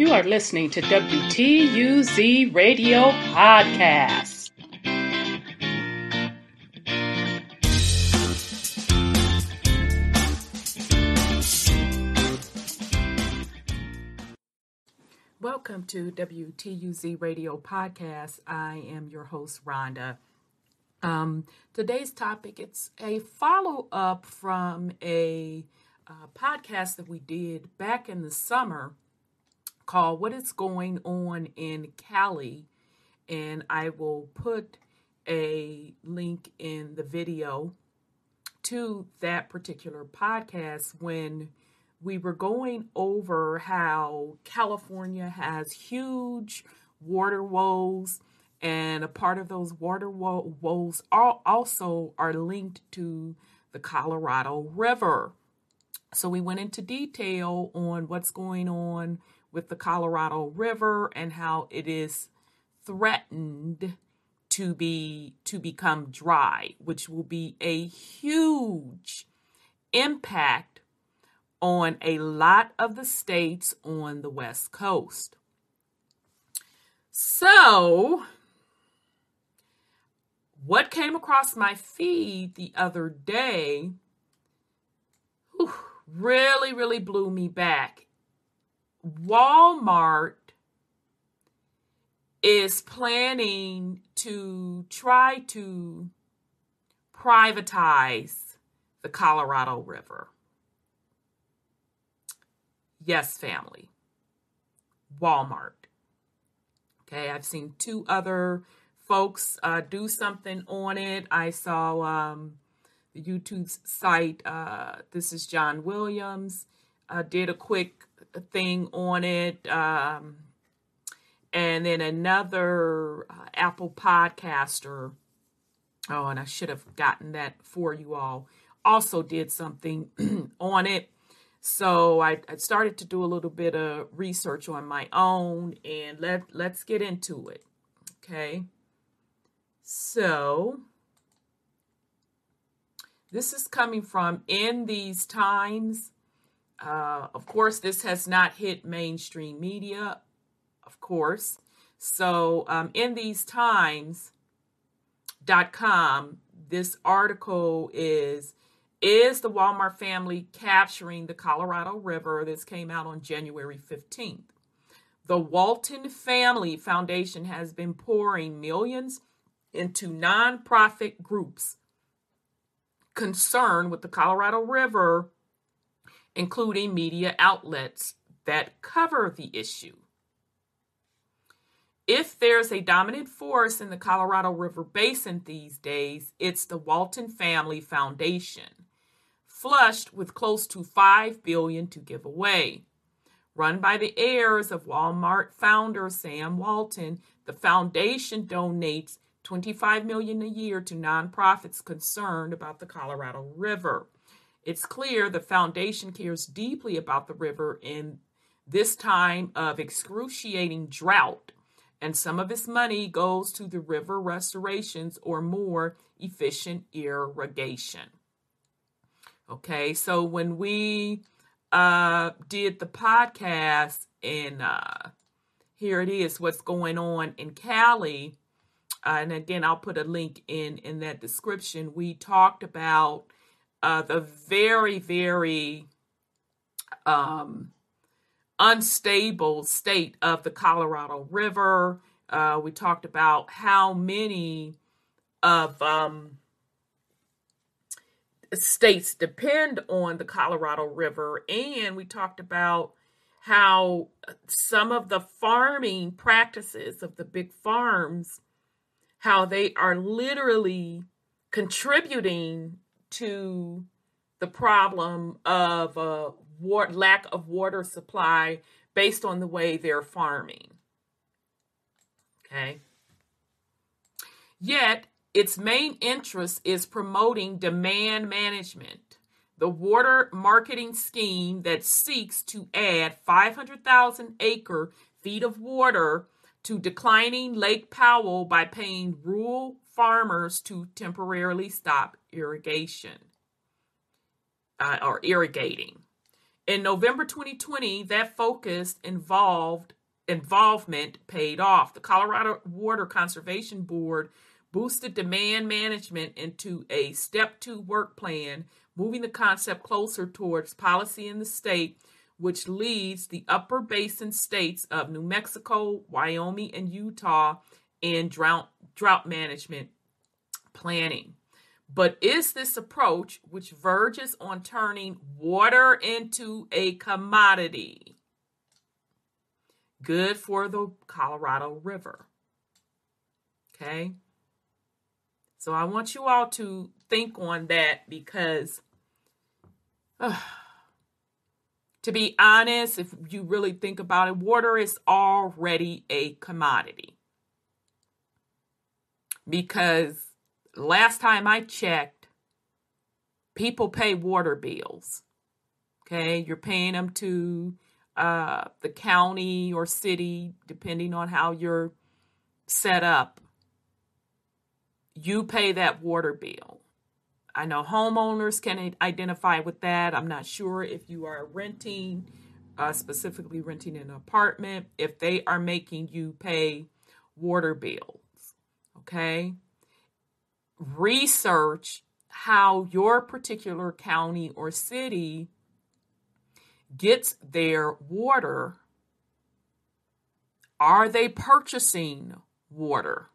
You are listening to WTUZ Radio Podcast. Welcome to WTUZ Radio Podcast. I am your host, Rhonda. Um, today's topic it's a follow up from a uh, podcast that we did back in the summer called What is Going On in Cali. And I will put a link in the video to that particular podcast when we were going over how California has huge water woes, and a part of those water woes also are linked to the Colorado River. So we went into detail on what's going on with the Colorado River and how it is threatened to be to become dry, which will be a huge impact on a lot of the states on the West Coast. So, what came across my feed the other day whew, really, really blew me back. Walmart is planning to try to privatize the Colorado River. Yes, family. Walmart. Okay, I've seen two other folks uh, do something on it. I saw um, the YouTube site, uh, This is John Williams, uh, did a quick thing on it. Um, and then another uh, Apple podcaster. Oh, and I should have gotten that for you all. Also did something on it. So I, I, started to do a little bit of research on my own, and let let's get into it. Okay. So this is coming from in these times uh, of course, this has not hit mainstream media, of course. So, um, in these times.com, this article is Is the Walmart family capturing the Colorado River? This came out on January 15th. The Walton Family Foundation has been pouring millions into nonprofit groups concerned with the Colorado River including media outlets that cover the issue. If there's a dominant force in the Colorado River Basin these days, it's the Walton Family Foundation, flushed with close to 5 billion to give away. Run by the heirs of Walmart founder Sam Walton, the foundation donates 25 million a year to nonprofits concerned about the Colorado River. It's clear the foundation cares deeply about the river in this time of excruciating drought, and some of its money goes to the river restorations or more efficient irrigation. Okay, so when we uh, did the podcast, and uh, here it is what's going on in Cali. Uh, and again, I'll put a link in in that description. We talked about uh, the very, very um, unstable state of the Colorado River. Uh, we talked about how many of um, states depend on the Colorado River, and we talked about how some of the farming practices of the big farms how they are literally contributing to the problem of uh, a war, lack of water supply based on the way they're farming. Okay. Yet, its main interest is promoting demand management, the water marketing scheme that seeks to add 500,000 acre feet of water to declining Lake Powell by paying rural farmers to temporarily stop irrigation uh, or irrigating. In November 2020, that focused involved involvement paid off. The Colorado Water Conservation Board boosted demand management into a step two work plan, moving the concept closer towards policy in the state, which leads the upper basin states of New Mexico, Wyoming, and Utah in drought, drought management planning. But is this approach, which verges on turning water into a commodity, good for the Colorado River? Okay. So I want you all to think on that because, uh, to be honest, if you really think about it, water is already a commodity. Because last time I checked, people pay water bills. Okay, you're paying them to uh, the county or city, depending on how you're set up you pay that water bill. I know homeowners can identify with that. I'm not sure if you are renting, uh, specifically renting an apartment, if they are making you pay water bills. Okay. Research how your particular county or city gets their water. Are they purchasing water?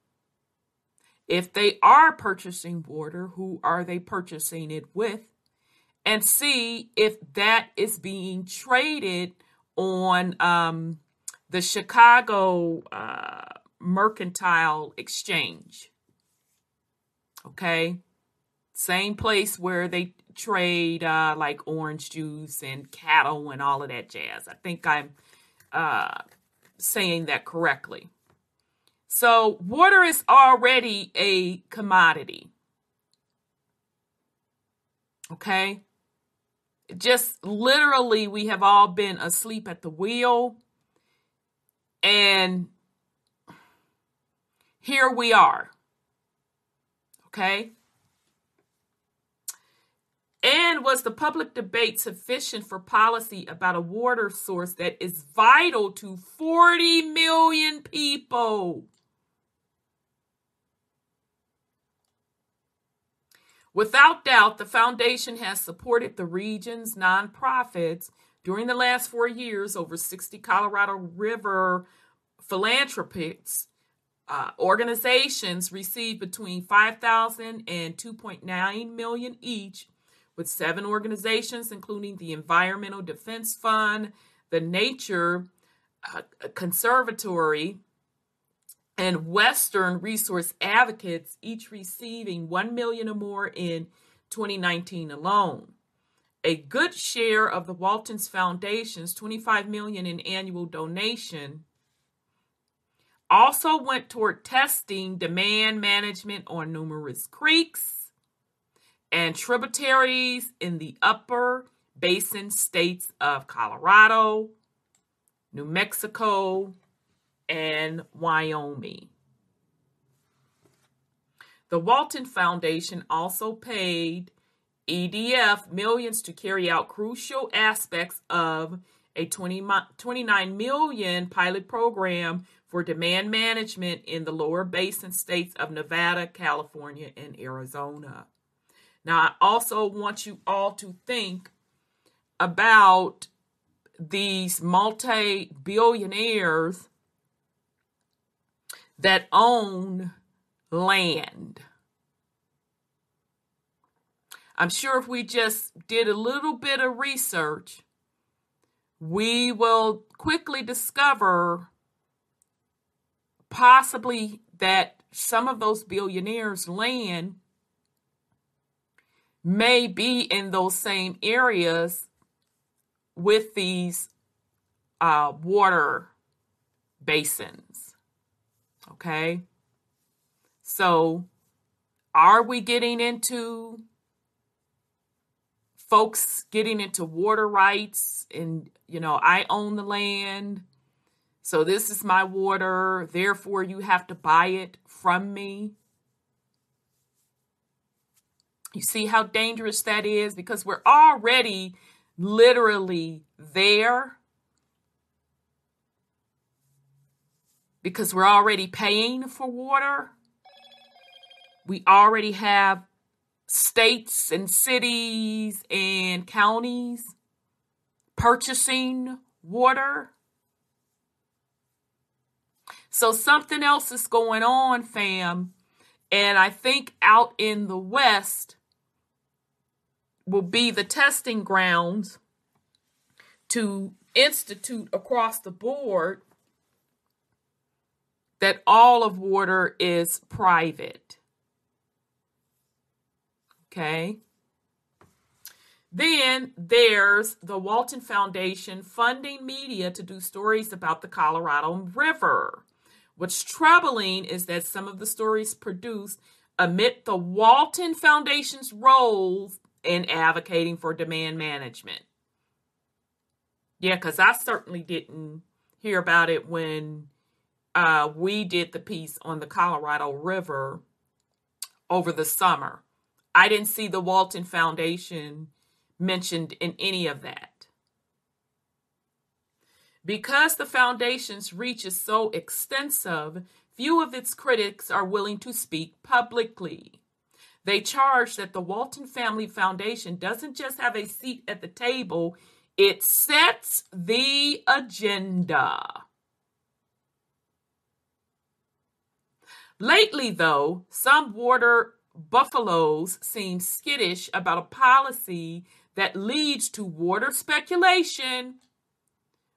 If they are purchasing water, who are they purchasing it with? And see if that is being traded on um, the Chicago uh, Mercantile Exchange. Okay. Same place where they trade uh, like orange juice and cattle and all of that jazz. I think I'm uh, saying that correctly. So water is already a commodity. Okay? Just literally, we have all been asleep at the wheel. And here we are. Okay? And was the public debate sufficient for policy about a water source that is vital to 40 million people? Without doubt, the foundation has supported the region's nonprofits during the last four years. Over 60 Colorado River philanthropists uh, organizations received between 5,000 and 2.9 million each, with seven organizations, including the Environmental Defense Fund, the Nature uh, Conservatory, and Western Resource Advocates, each receiving 1 million or more in 2019 alone. A good share of the Walton's Foundation's 25 million in annual donation also went toward testing demand management on numerous creeks and tributaries in the upper basin states of Colorado, New Mexico, and Wyoming. The Walton Foundation also paid EDF millions to carry out crucial aspects of a 20, 29 million pilot program for demand management in the lower basin states of Nevada, California, and Arizona. Now, I also want you all to think about these multi billionaires that own land. I'm sure if we just did a little bit of research, we will quickly discover possibly that some of those billionaires' land may be in those same areas with these uh, water basins. Okay. So, are we getting into folks getting into water rights and, you know, I own the land. So this is my water. Therefore, you have to buy it from me. You see how dangerous that is because we're already literally there because we're already paying for water. We already have states and cities and counties purchasing water. So something else is going on, fam. And I think out in the West will be the testing grounds to institute across the board that all of water is private. Okay. Then there's the Walton Foundation funding media to do stories about the Colorado River. What's troubling is that some of the stories produced omit the Walton Foundation's roles in advocating for demand management. Yeah, because I certainly didn't hear about it when uh, we did the piece on the Colorado River over the summer. I didn't see the Walton Foundation mentioned in any of that. Because the foundation's reach is so extensive, few of its critics are willing to speak publicly. They charge that the Walton Family Foundation doesn't just have a seat at the table, it sets the agenda. Lately, though, some water buffaloes seem skittish about a policy that leads to water speculation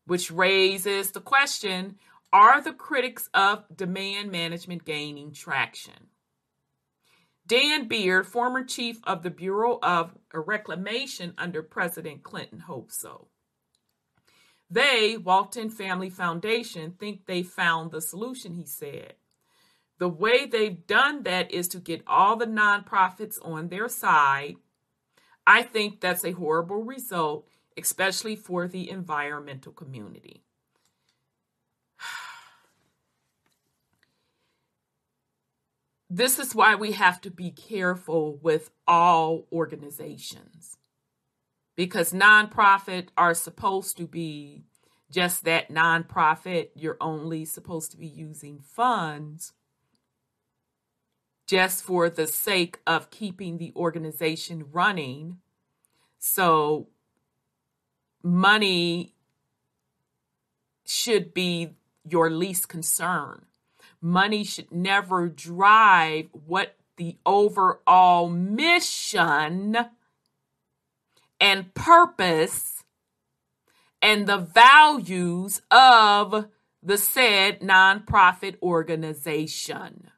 which raises the question are the critics of demand management gaining traction? Dan Beard, former chief of the Bureau of Reclamation under President Clinton, hopes so. They, Walton Family Foundation, think they found the solution, he said. The way they've done that is to get all the nonprofits on their side. I think that's a horrible result especially for the environmental community. This is why we have to be careful with all organizations because nonprofit are supposed to be just that nonprofit. You're only supposed to be using funds just for the sake of keeping the organization running. So money should be your least concern. Money should never drive what the overall mission and purpose and the values of the said nonprofit organization.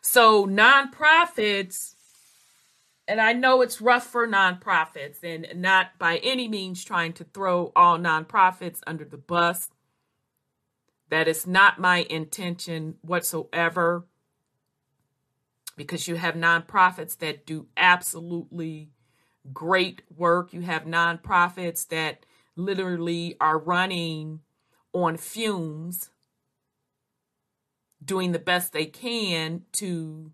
So, nonprofits and I know it's rough for nonprofits and not by any means trying to throw all nonprofits under the bus. That is not my intention whatsoever because you have nonprofits that do absolutely great work. You have nonprofits that literally are running on fumes, doing the best they can to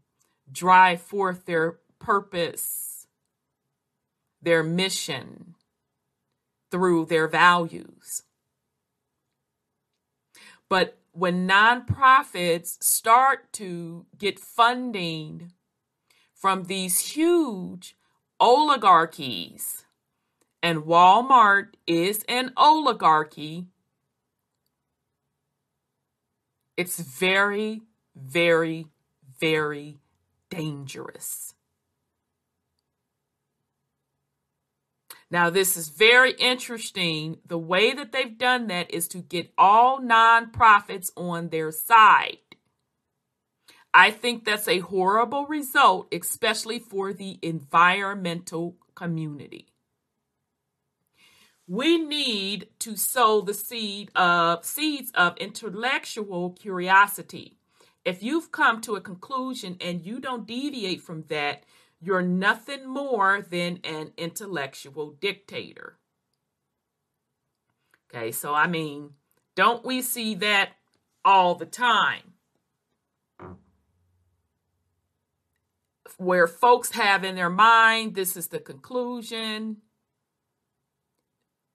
drive forth their purpose, their mission through their values. But when nonprofits start to get funding from these huge oligarchies, and Walmart is an oligarchy, it's very, very, very dangerous. Now, this is very interesting. The way that they've done that is to get all nonprofits on their side. I think that's a horrible result, especially for the environmental community. We need to sow the seed of seeds of intellectual curiosity. If you've come to a conclusion and you don't deviate from that, you're nothing more than an intellectual dictator. Okay, so I mean, don't we see that all the time? where folks have in their mind this is the conclusion,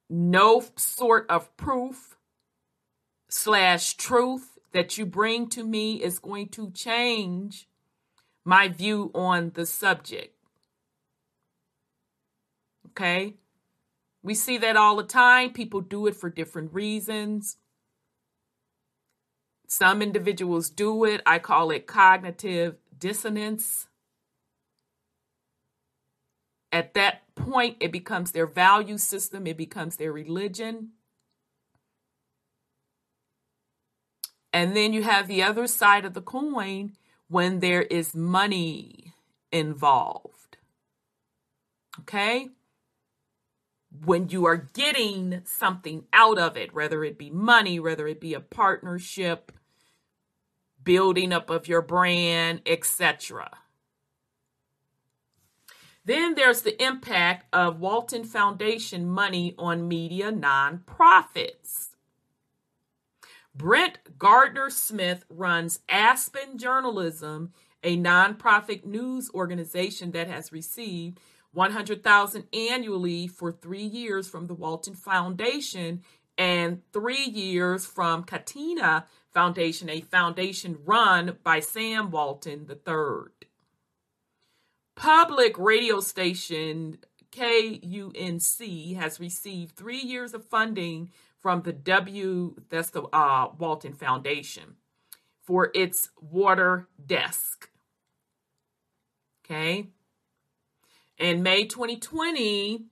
no sort of proof slash truth that you bring to me is going to change my view on the subject. Okay? We see that all the time. People do it for different reasons. Some individuals do it. I call it cognitive dissonance. At that point, it becomes their value system, it becomes their religion. And then you have the other side of the coin when there is money involved. Okay? When you are getting something out of it, whether it be money, whether it be a partnership, building up of your brand, etc. Then there's the impact of Walton Foundation money on media nonprofits. Brent Gardner Smith runs Aspen Journalism, a nonprofit news organization that has received 100,000 annually for 3 years from the Walton Foundation and 3 years from Catena Foundation, a foundation run by Sam Walton III. Public radio station KUNC has received 3 years of funding from the W, that's the uh, Walton Foundation, for its water desk. Okay. In May 2020,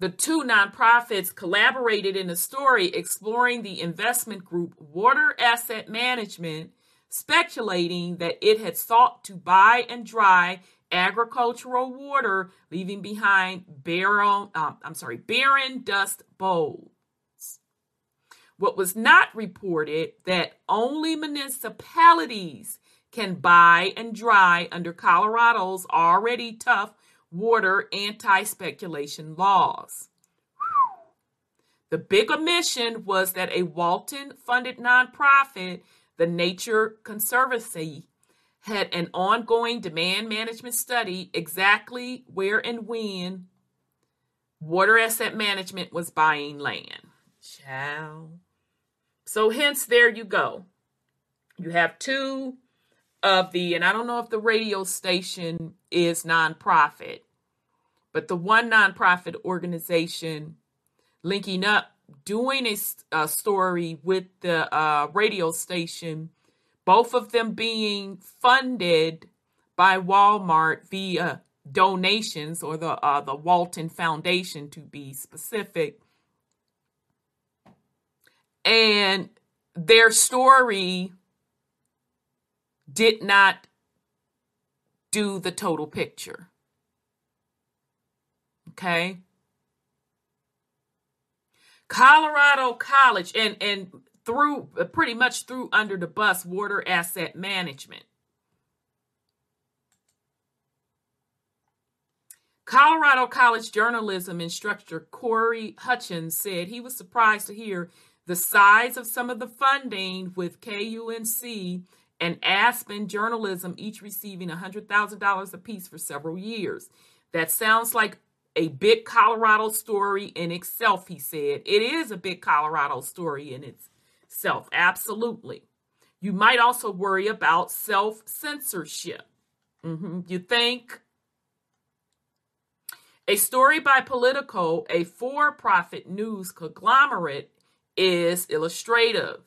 the two nonprofits collaborated in a story exploring the investment group Water Asset Management, speculating that it had sought to buy and dry agricultural water, leaving behind barren, um, I'm sorry, barren dust bowls. What was not reported that only municipalities can buy and dry under Colorado's already tough water anti-speculation laws. The big omission was that a Walton funded nonprofit, the Nature Conservancy, had an ongoing demand management study exactly where and when water asset management was buying land. Ciao. So, hence, there you go. You have two of the, and I don't know if the radio station is nonprofit, but the one nonprofit organization linking up, doing a, a story with the uh, radio station, both of them being funded by Walmart via donations or the uh, the Walton Foundation to be specific and their story did not do the total picture. Okay? Colorado College and and through pretty much through under the bus water asset management. Colorado College journalism instructor Corey Hutchins said he was surprised to hear the size of some of the funding with KUNC and Aspen Journalism each receiving $100,000 apiece for several years. That sounds like a big Colorado story in itself, he said. It is a big Colorado story in itself, absolutely. You might also worry about self censorship. Mm-hmm. You think a story by Politico, a for profit news conglomerate, is illustrative.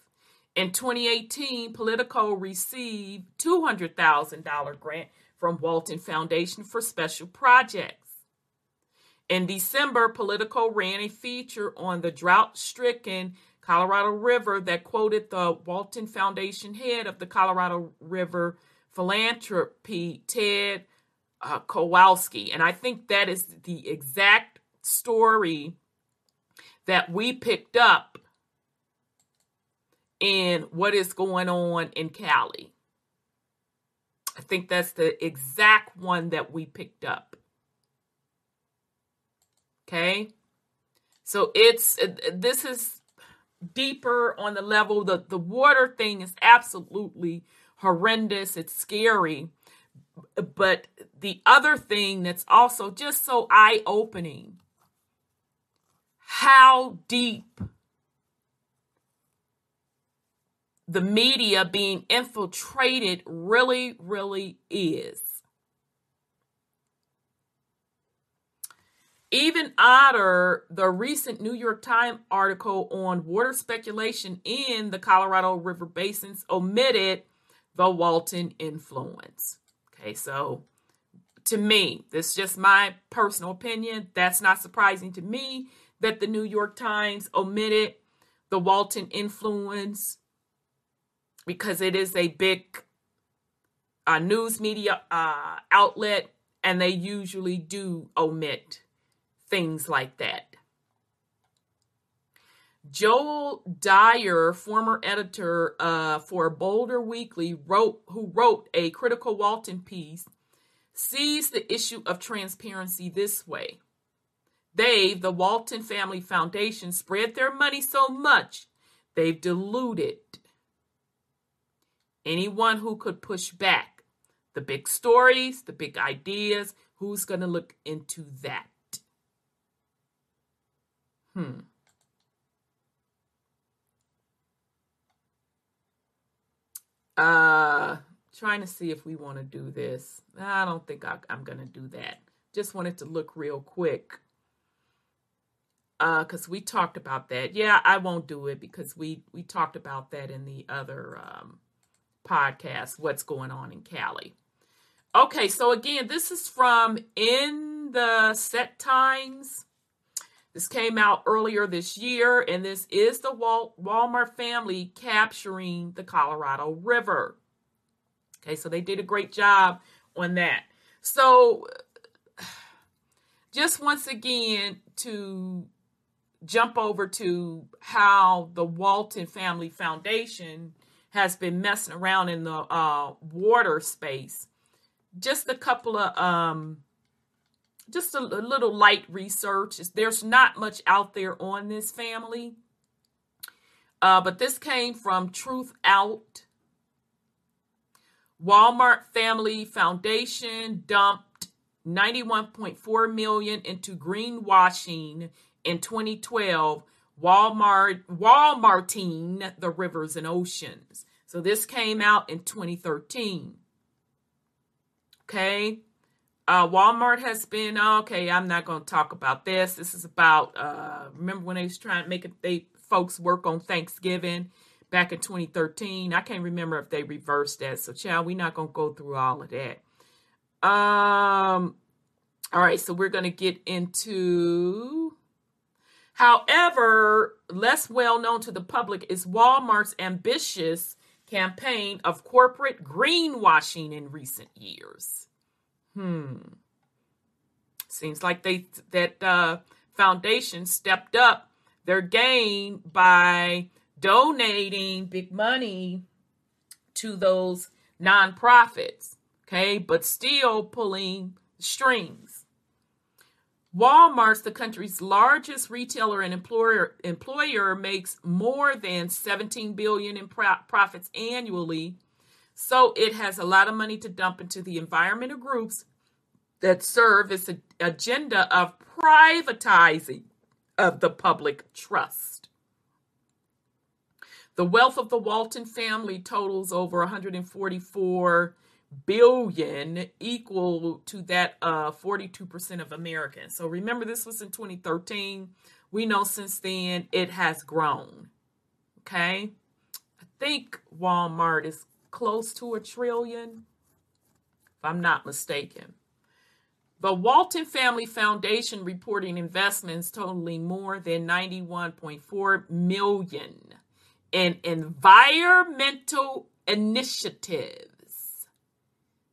In 2018, Politico received $200,000 grant from Walton Foundation for special projects. In December, Politico ran a feature on the drought-stricken Colorado River that quoted the Walton Foundation head of the Colorado River philanthropy, Ted uh, Kowalski. And I think that is the exact story that we picked up in what is going on in Cali. I think that's the exact one that we picked up. Okay? So it's uh, uh, this is deeper on the level the the water thing is absolutely horrendous. It's scary. but the other thing that's also just so eye opening how deep the media being infiltrated really, really is. Even odder, the recent New York Times article on water speculation in the Colorado River basins omitted the Walton influence. Okay, so to me, this is just my personal opinion. That's not surprising to me that the New York Times omitted the Walton influence because it is a big uh, news media uh, outlet and they usually do omit things like that. Joel Dyer, former editor uh, for Boulder Weekly, wrote who wrote a critical Walton piece, sees the issue of transparency this way. They, the Walton Family Foundation, spread their money so much they've diluted anyone who could push back the big stories, the big ideas. Who's going to look into that? Hmm. Uh, trying to see if we want to do this. I don't think I, am going to do that. Just wanted to look real quick. Uh, because we talked about that. Yeah, I won't do it because we we talked about that in the other um podcast. What's going on in Cali? Okay, so again, this is from in these times this came out earlier this year, and this is the Walmart family capturing the Colorado River. Okay, so they did a great job on that. So, just once again, to jump over to how the Walton Family Foundation has been messing around in the uh, water space. Just a couple of um, just a, a little light research. There's not much out there on this family. Uh, but this came from Truth Out. Walmart Family Foundation dumped 91.4 million into greenwashing in 2012. Walmart Walmarting the rivers and oceans. So this came out in 2013. Okay. Uh, Walmart has been okay. I'm not going to talk about this. This is about uh, remember when they was trying to make it, they folks work on Thanksgiving back in 2013. I can't remember if they reversed that. So, child, we're not going to go through all of that. Um, all right, so we're going to get into. However, less well known to the public is Walmart's ambitious campaign of corporate greenwashing in recent years. Hmm. Seems like they that uh, foundation stepped up their game by donating big money to those nonprofits. Okay, but still pulling strings. Walmart's the country's largest retailer and employer employer makes more than 17 billion in pro- profits annually so it has a lot of money to dump into the environmental groups that serve its agenda of privatizing of the public trust. The wealth of the Walton family totals over 144 billion, equal to that uh, of 42% of Americans. So remember, this was in 2013. We know since then it has grown. Okay. I think Walmart is close to a trillion, if I'm not mistaken. The Walton Family Foundation reporting investments totaling more than 91.4 million in environmental initiatives.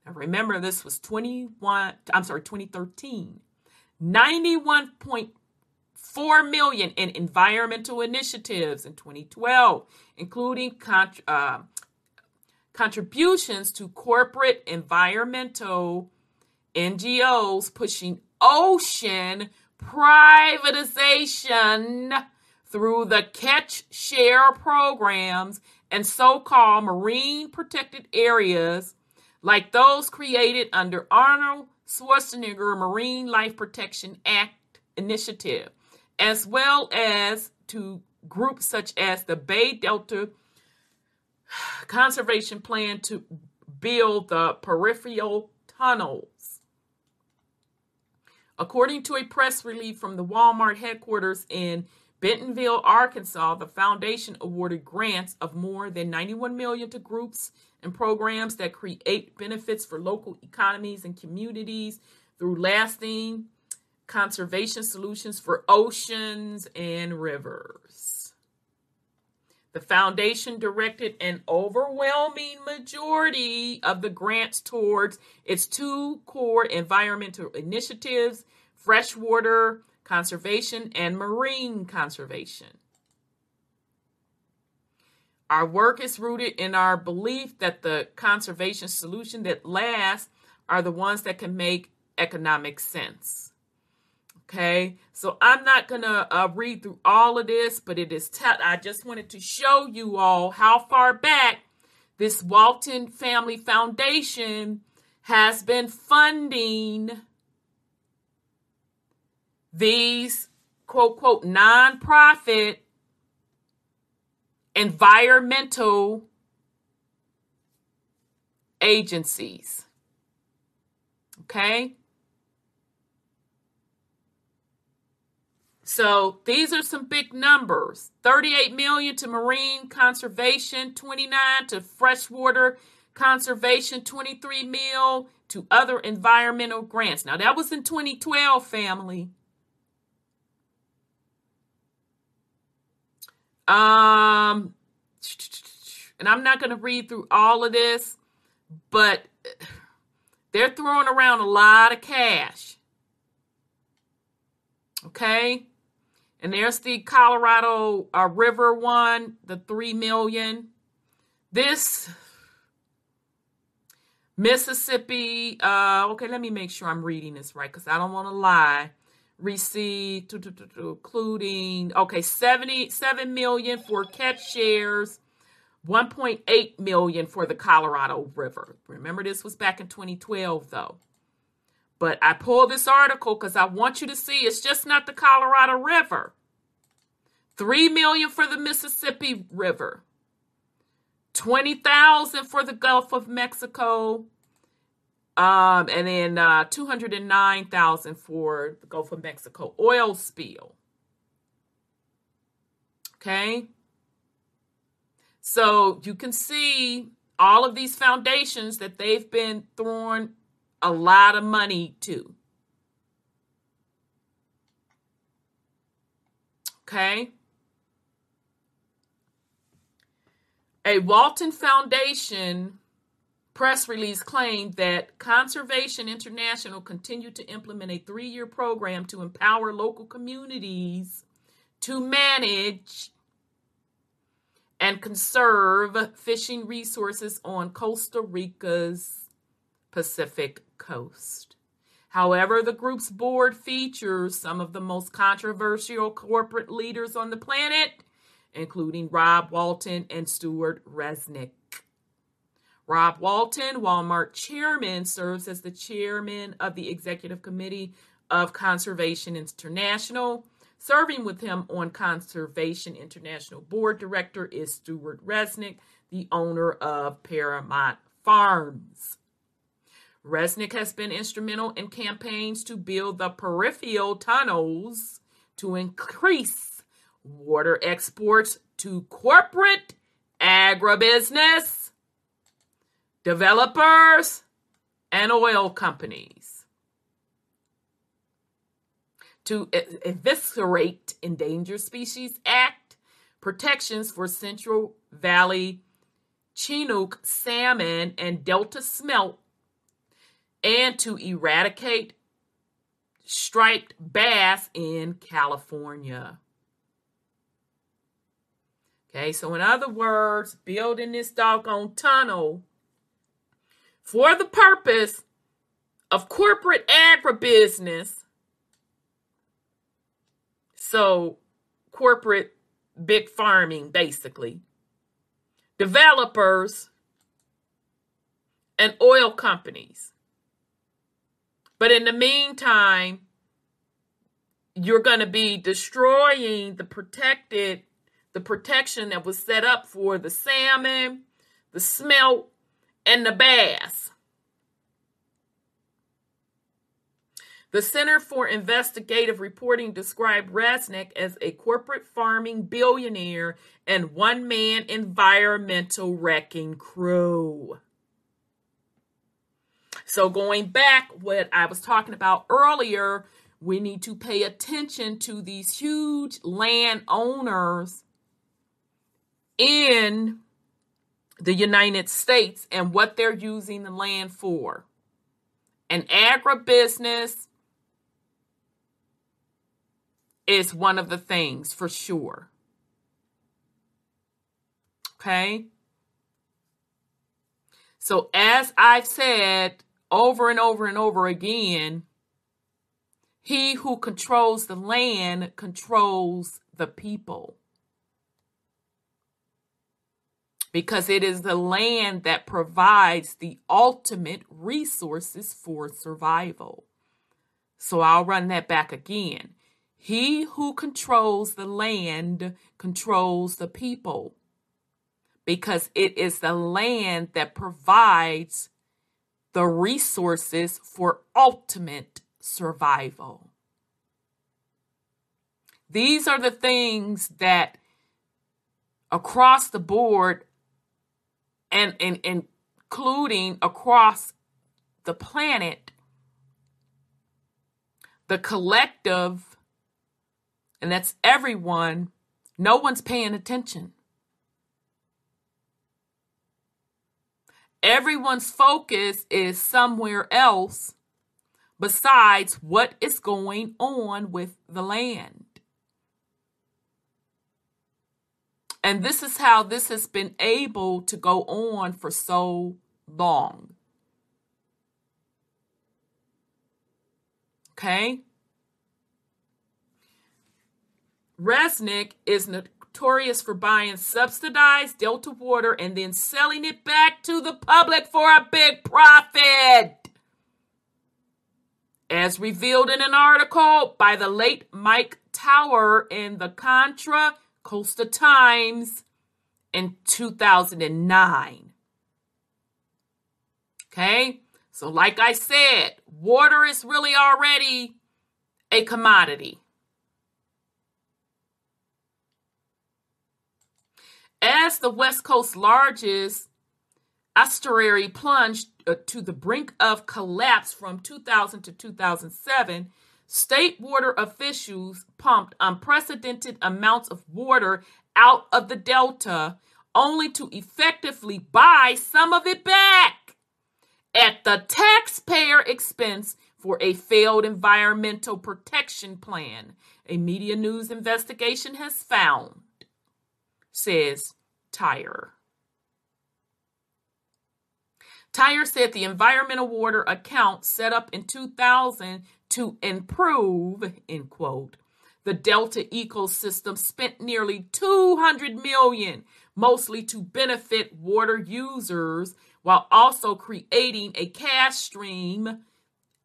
Now remember this was 21 I'm sorry 2013. 91.4 million in environmental initiatives in 2012 including uh, contributions to corporate environmental NGOs pushing ocean privatization through the catch share programs and so called marine protected areas like those created under Arnold Schwarzenegger Marine Life Protection Act initiative, as well as to groups such as the Bay Delta Conservation Plan to build the peripheral tunnels. According to a press release from the Walmart headquarters in Bentonville, Arkansas, the foundation awarded grants of more than 91 million to groups and programs that create benefits for local economies and communities through lasting conservation solutions for oceans and rivers. The foundation directed an overwhelming majority of the grants towards its two core environmental initiatives freshwater conservation and marine conservation. Our work is rooted in our belief that the conservation solution that lasts are the ones that can make economic sense. Okay, so I'm not gonna uh, read through all of this, but it is. Te- I just wanted to show you all how far back this Walton Family Foundation has been funding these quote quote nonprofit environmental agencies. Okay? So these are some big numbers. 38 million to marine conservation, 29 to freshwater conservation, 23 mil to other environmental grants. Now that was in 2012 family. Um, and I'm not going to read through all of this, but they're throwing around a lot of cash. Okay? And there's the Colorado uh, River one, the 3 million. This Mississippi, uh, okay, let me make sure I'm reading this right because I don't want to lie received, including okay, 77 million for catch shares, 1.8 million for the Colorado River. Remember, this was back in 2012, though. But I pulled this article because I want you to see it's just not the Colorado River. 3 million for the Mississippi River. 20,000 for the Gulf of Mexico. Um, and then uh, 209,000 for the Gulf of Mexico oil spill. Okay. So you can see all of these foundations that they've been throwing a lot of money to. Okay. A Walton Foundation press release claimed that Conservation International continued to implement a three year program to empower local communities to manage and conserve fishing resources on Costa Rica's Pacific coast. However, the group's board features some of the most controversial corporate leaders on the planet, including Rob Walton and Stewart Resnick. Rob Walton, Walmart chairman, serves as the chairman of the executive committee of Conservation International. Serving with him on Conservation International board director is Stewart Resnick, the owner of Paramount Farms. Resnick has been instrumental in campaigns to build the peripheral tunnels to increase water exports to corporate agribusiness developers, and oil companies to eviscerate Endangered Species Act protections for Central Valley Chinook salmon and Delta smelt, and to eradicate striped bass in California. Okay, so in other words, building this doggone tunnel for the purpose of corporate agribusiness. So, corporate big farming, basically, developers, and oil companies. But in the meantime, you're going to be destroying the protected the protection that was set up for the salmon, the smelt, and the bass. The Center for Investigative Reporting described Resnick as a corporate farming billionaire and one man environmental wrecking crew. So, going back, what I was talking about earlier, we need to pay attention to these huge landowners in the United States and what they're using the land for. And agribusiness is one of the things for sure. Okay? So, as I've said over and over and over again, he who controls the land controls the people. Because it is the land that provides the ultimate resources for survival. So I'll run that back again. He who controls the land controls the people because it is the land that provides the resources for ultimate survival. These are the things that across the board and, and, including across the planet, the collective and that's everyone, no one's paying attention. Everyone's focus is somewhere else besides what is going on with the land. And this is how this has been able to go on for so long. Okay? Resnick is notorious for buying subsidized Delta water and then selling it back to the public for a big profit. As revealed in an article by the late Mike Taugher in the Contra Costa Times in 2009. Okay, so like I said, water is really already a commodity. As the West Coast's largest estuary plunged uh, to the brink of collapse from 2000 to 2007, state water officials pumped unprecedented amounts of water out of the delta only to effectively buy some of it back at the taxpayer expense for a failed environmental protection plan, a MediaNews investigation has found says Tyre. Tyre said the environmental water account set up in 2000 to improve, end quote, the Delta ecosystem spent nearly 200 million, mostly to benefit water users, while also creating a cash stream,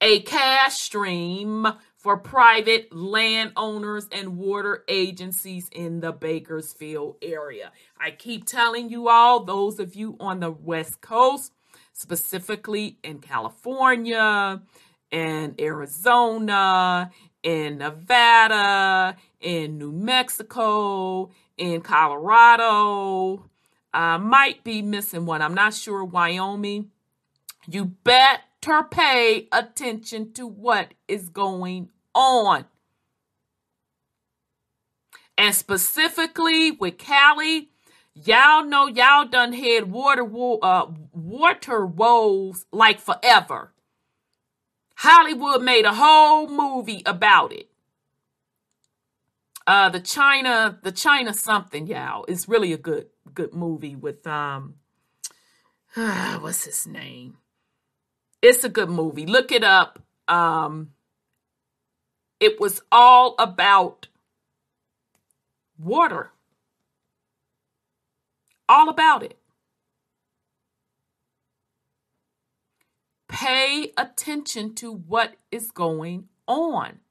a cash stream for private landowners and water agencies in the Bakersfield area. I keep telling you all, those of you on the West Coast, specifically in California, and Arizona, in Nevada, in New Mexico, in Colorado. I might be missing one. I'm not sure. Wyoming. You better pay attention to what is going on. And specifically with Cali, y'all know y'all done had water uh, water woes like forever. Hollywood made a whole movie about it. Uh, the China, the China something, y'all. It's really a good good movie with um, uh, what's his name? It's a good movie. Look it up. Um, it was all about water. All about it. Pay attention to what is going on.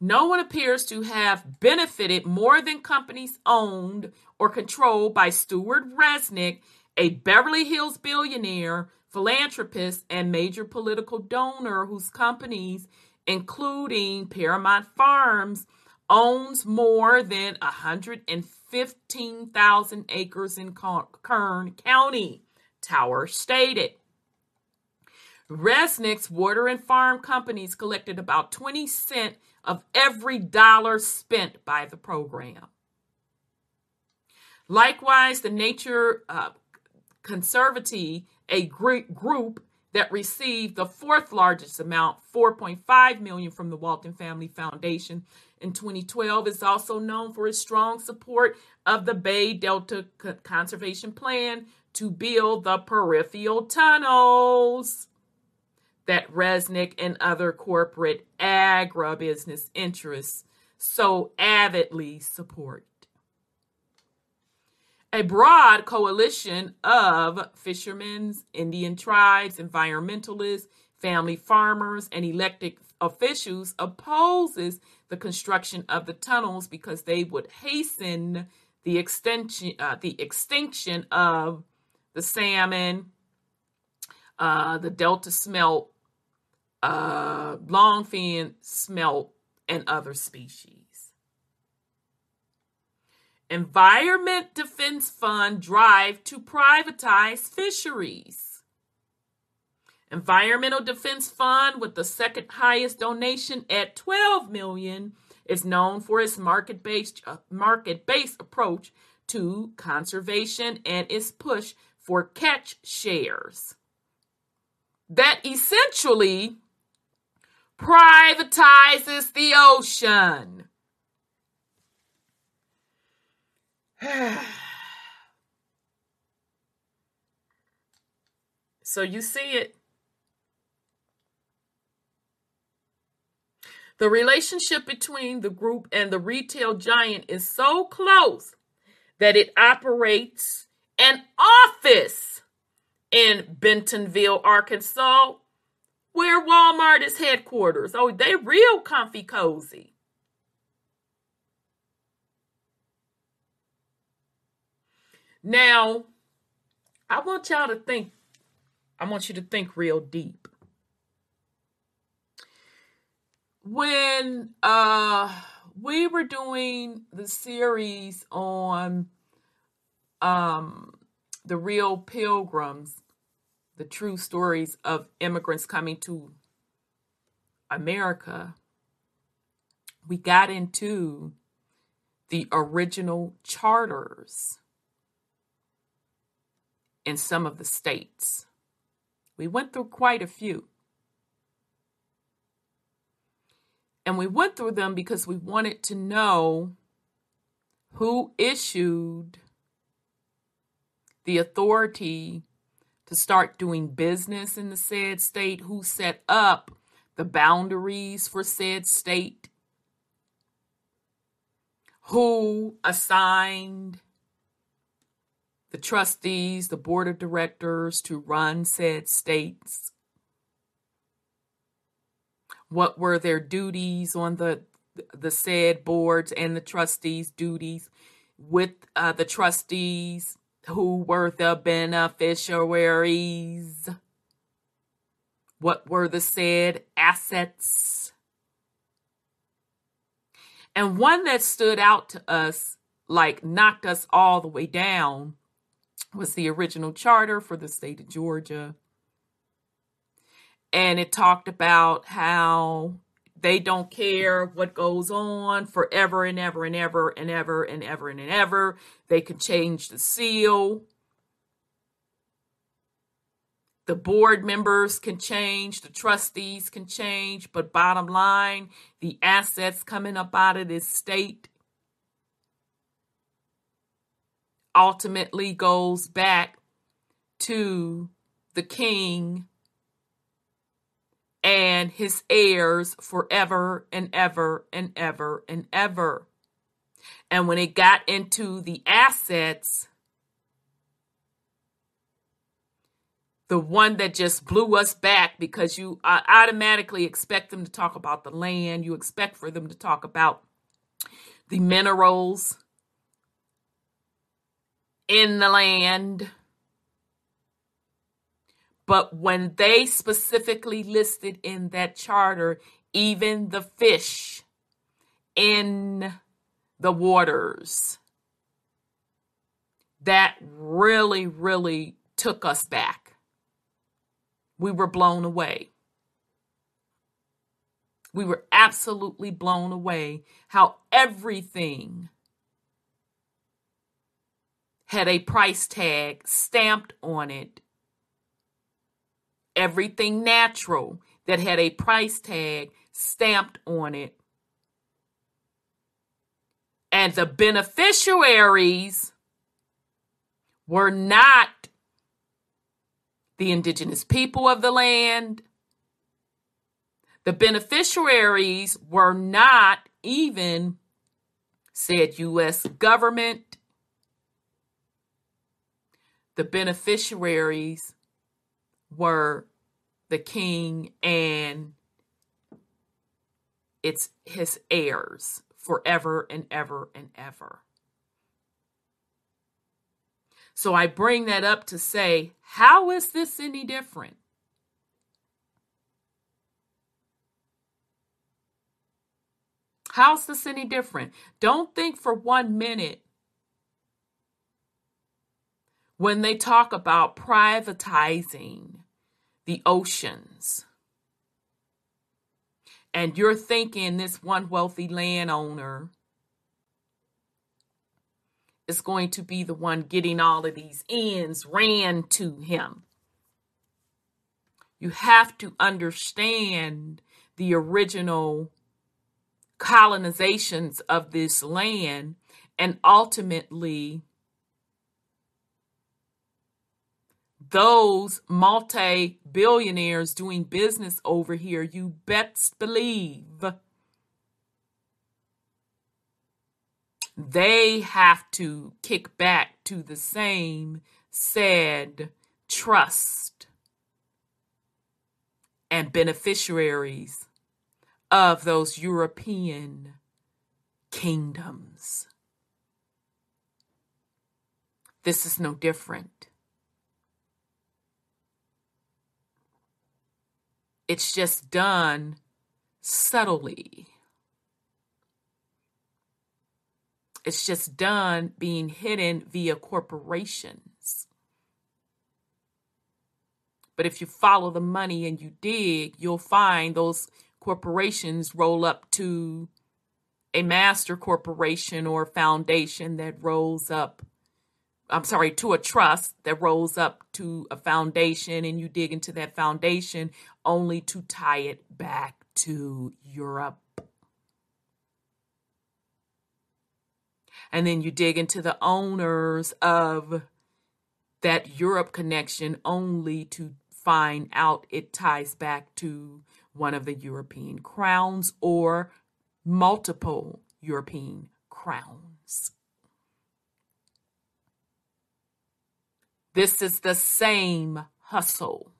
No one appears to have benefited more than companies owned or controlled by Stewart Resnick, a Beverly Hills billionaire, philanthropist, and major political donor whose companies, including Paramount Farms, owns more than 115,000 acres in Kern County, Taugher stated. Resnick's water and farm companies collected about 20 cents of every dollar spent by the program. Likewise, the Nature uh, Conservancy, a group that received the fourth largest amount, 4.5 million from the Walton Family Foundation in 2012, is also known for its strong support of the Bay Delta Conservation Plan to build the peripheral tunnels that Resnick and other corporate agribusiness interests so avidly support. A broad coalition of fishermen's, Indian tribes, environmentalists, family farmers, and elected officials opposes the construction of the tunnels because they would hasten the extension, uh, the extinction of the salmon, uh, the delta smelt, uh, longfin smelt, and other species. Environment Defense Fund drive to privatize fisheries. Environmental Defense Fund, with the second highest donation at 12 million, is known for its market-based uh, market-based approach to conservation and its push for catch shares. That essentially privatizes the ocean. so you see it. The relationship between the group and the retail giant is so close that it operates an office in Bentonville, Arkansas, where Walmart is headquarters. Oh, they real comfy cozy. Now, I want y'all to think, I want you to think real deep. When uh we were doing the series on um the real pilgrims the true stories of immigrants coming to America, we got into the original charters in some of the states. We went through quite a few. And we went through them because we wanted to know who issued the authority to start doing business in the said state, who set up the boundaries for said state, who assigned the trustees, the board of directors to run said states. What were their duties on the the said boards and the trustees' duties with uh, the trustees who were the beneficiaries? What were the said assets? And one that stood out to us, like knocked us all the way down, was the original charter for the state of Georgia. And it talked about how they don't care what goes on forever and ever and ever and ever and ever and ever. They can change the seal. The board members can change, the trustees can change, but bottom line, the assets coming up out of this state ultimately goes back to the king and his heirs forever and ever and ever and ever. And when it got into the assets, the one that just blew us back because you automatically expect them to talk about the land. You expect for them to talk about the minerals in the land. But when they specifically listed in that charter, even the fish in the waters, that really, really took us back we were blown away. We were absolutely blown away how everything had a price tag stamped on it. Everything natural that had a price tag stamped on it. And the beneficiaries were not the indigenous people of the land. The beneficiaries were not even said U.S. government. The beneficiaries were the king and it's his heirs forever and ever and ever. So I bring that up to say, how is this any different? How's this any different? Don't think for one minute when they talk about privatizing the oceans and you're thinking this one wealthy landowner is going to be the one getting all of these ends ran to him. You have to understand the original colonizations of this land and ultimately those multi billionaires doing business over here, you best believe they have to kick back to the same said trust and beneficiaries of those European kingdoms. This is no different. It's just done subtly. It's just done being hidden via corporations. But if you follow the money and you dig, you'll find those corporations roll up to a master corporation or foundation that rolls up I'm sorry, to a trust that rolls up to a foundation, and you dig into that foundation only to tie it back to Europe. And then you dig into the owners of that Europe connection only to find out it ties back to one of the European crowns or multiple European crowns. This is the same hustle.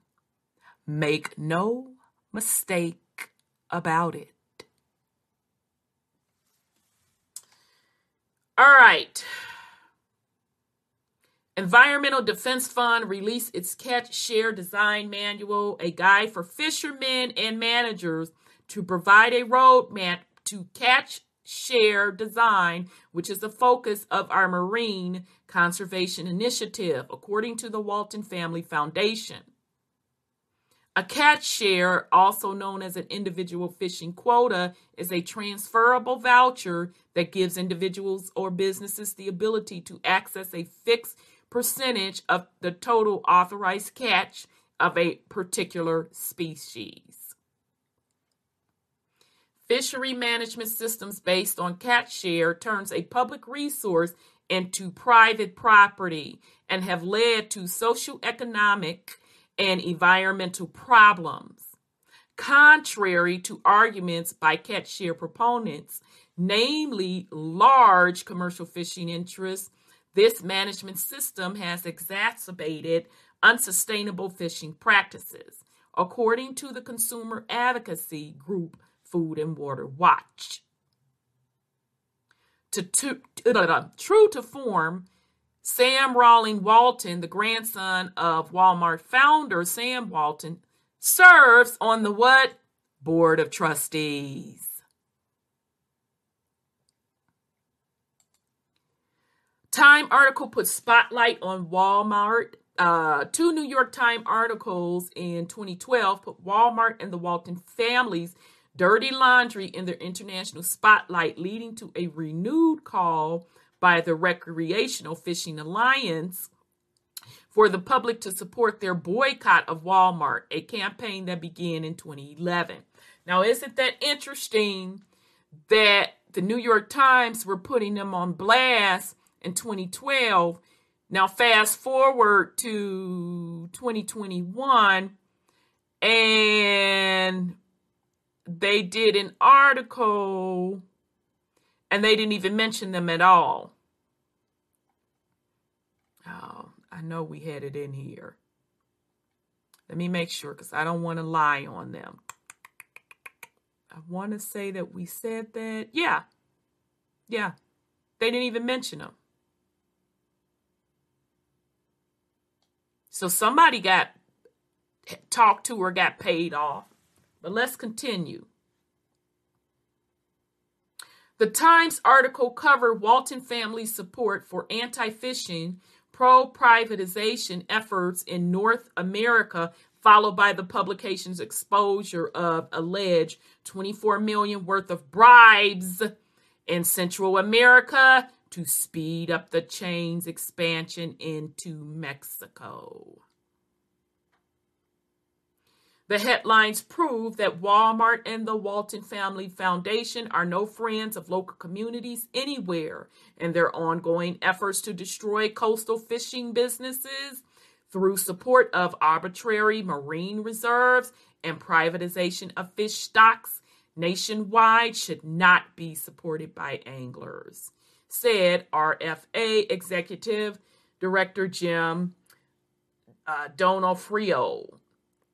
Make no mistake about it. All right. Environmental Defense Fund released its Catch Share Design Manual, a guide for fishermen and managers to provide a roadmap to catch, share, design, which is the focus of our marine conservation initiative, according to the Walton Family Foundation. A catch share, also known as an individual fishing quota, is a transferable voucher that gives individuals or businesses the ability to access a fixed percentage of the total authorized catch of a particular species. Fishery management systems based on catch share turns a public resource into private property and have led to socioeconomic and environmental problems. Contrary to arguments by catch share proponents, namely large commercial fishing interests, this management system has exacerbated unsustainable fishing practices, according to the consumer advocacy group Food and Water Watch. To, to, uh, true to form, Sam Rawling Walton, the grandson of Walmart founder Sam Walton, serves on the what? Board of Trustees. Time article puts spotlight on Walmart. Uh, two New York Times articles in 2012 put Walmart and the Walton families' dirty laundry in their international spotlight, leading to a renewed call by the Recreational Fishing Alliance for the public to support their boycott of Walmart, a campaign that began in 2011. Now, isn't that interesting that the New York Times were putting them on blast in 2012. Now, fast forward to 2021, and they did an article and they didn't even mention them at all. Oh, I know we had it in here. Let me make sure because I don't want to lie on them. I want to say that we said that. Yeah. Yeah. They didn't even mention them. So somebody got talked to or got paid off. But let's continue. The Times article covered Walton family support for anti fishing, pro privatization efforts in North America, followed by the publication's exposure of alleged 24 million worth of bribes in Central America to speed up the chain's expansion into Mexico. The headlines prove that Walmart and the Walton Family Foundation are no friends of local communities anywhere in their ongoing efforts to destroy coastal fishing businesses through support of arbitrary marine reserves and privatization of fish stocks nationwide should not be supported by anglers said RFA Executive Director Jim uh, Donofrio.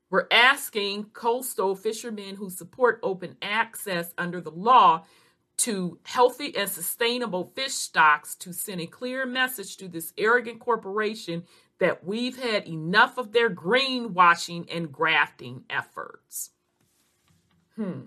We're asking coastal fishermen who support open access under the law to healthy and sustainable fish stocks to send a clear message to this arrogant corporation that we've had enough of their greenwashing and grafting efforts. Hmm.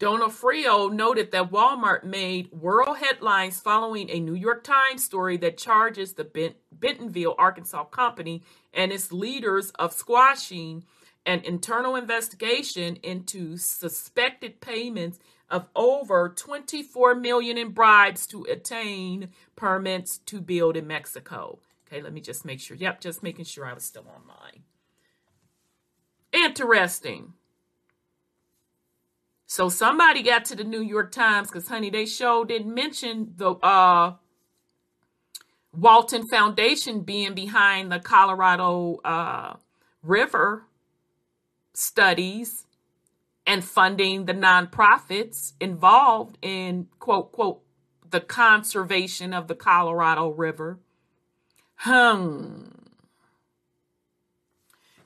Donofrio noted that Walmart made world headlines following a New York Times story that charges the Bentonville, Arkansas company and its leaders of squashing an internal investigation into suspected payments of over 24 million in bribes to attain permits to build in Mexico. Okay, let me just make sure. Yep, just making sure I was still online. Interesting. So somebody got to the New York Times because, honey, they show didn't mention the uh, Walton Foundation being behind the Colorado uh, River studies and funding the nonprofits involved in quote quote the conservation of the Colorado River. Hmm.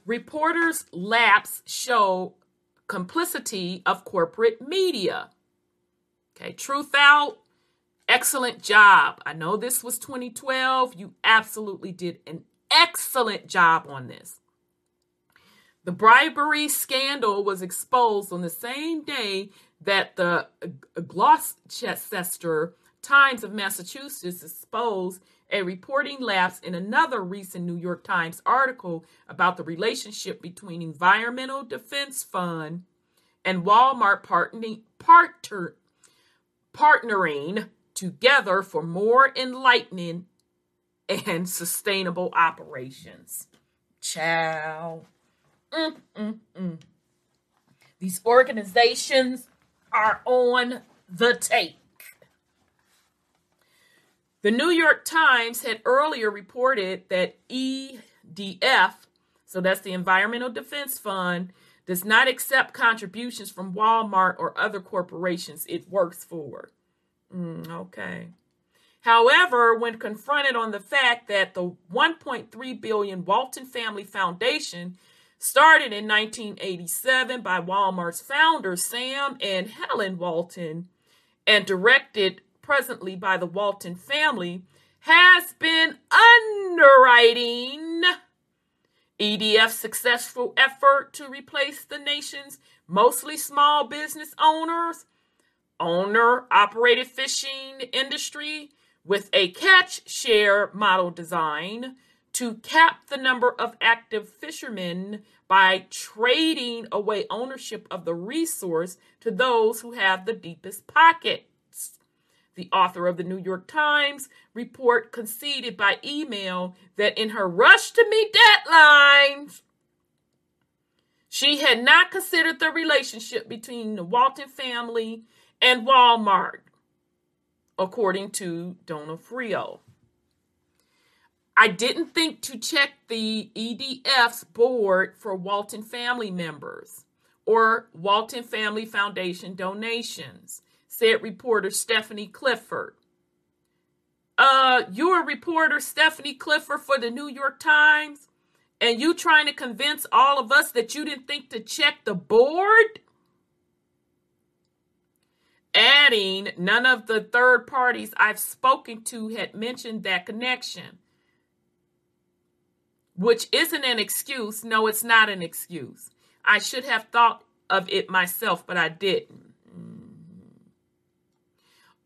Reporters' lapse show complicity of corporate media. Okay, truth out. Excellent job. I know this was 2012. You absolutely did an excellent job on this. The bribery scandal was exposed on the same day that the Gloucester Times of Massachusetts exposed a reporting lapse in another recent New York Times article about the relationship between Environmental Defense Fund and Walmart partnering, partner, partnering together for more enlightening and sustainable operations. Ciao. Mm, mm, mm. These organizations are on the tape. The New York Times had earlier reported that EDF, so that's the Environmental Defense Fund, does not accept contributions from Walmart or other corporations it works for. Mm, okay. However, when confronted on the fact that the 1.3 billion Walton Family Foundation started in 1987 by Walmart's founders Sam and Helen Walton and directed presently by the Walton family has been underwriting EDF's successful effort to replace the nation's mostly small business owners, owner operated fishing industry with a catch share model design to cap the number of active fishermen by trading away ownership of the resource to those who have the deepest pockets. The author of the New York Times report conceded by email that in her rush to meet deadlines, she had not considered the relationship between the Walton family and Walmart, according to Donofrio. I didn't think to check the EDF's board for Walton family members or Walton Family Foundation donations, said reporter Stephanie Clifford. Uh, you're a reporter, Stephanie Clifford, for the New York Times, and you trying to convince all of us that you didn't think to check the board? Adding, none of the third parties I've spoken to had mentioned that connection which isn't an excuse. No, it's not an excuse. I should have thought of it myself, but I didn't.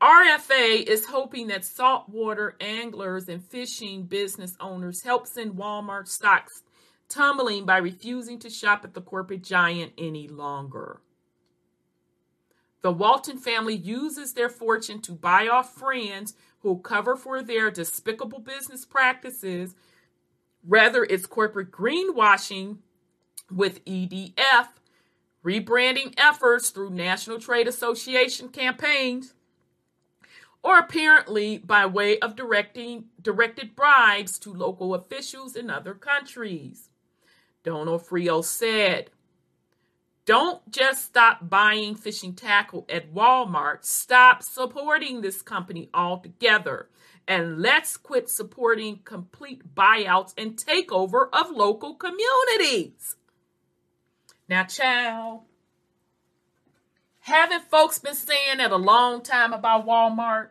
RFA is hoping that saltwater anglers and fishing business owners help send Walmart stocks tumbling by refusing to shop at the corporate giant any longer. The Walton family uses their fortune to buy off friends who cover for their despicable business practices whether it's corporate greenwashing with EDF, rebranding efforts through National Trade Association campaigns, or apparently by way of directing directed bribes to local officials in other countries. Donofrio said, Don't just stop buying fishing tackle at Walmart, stop supporting this company altogether and let's quit supporting complete buyouts and takeover of local communities. Now, child, haven't folks been saying that a long time about Walmart?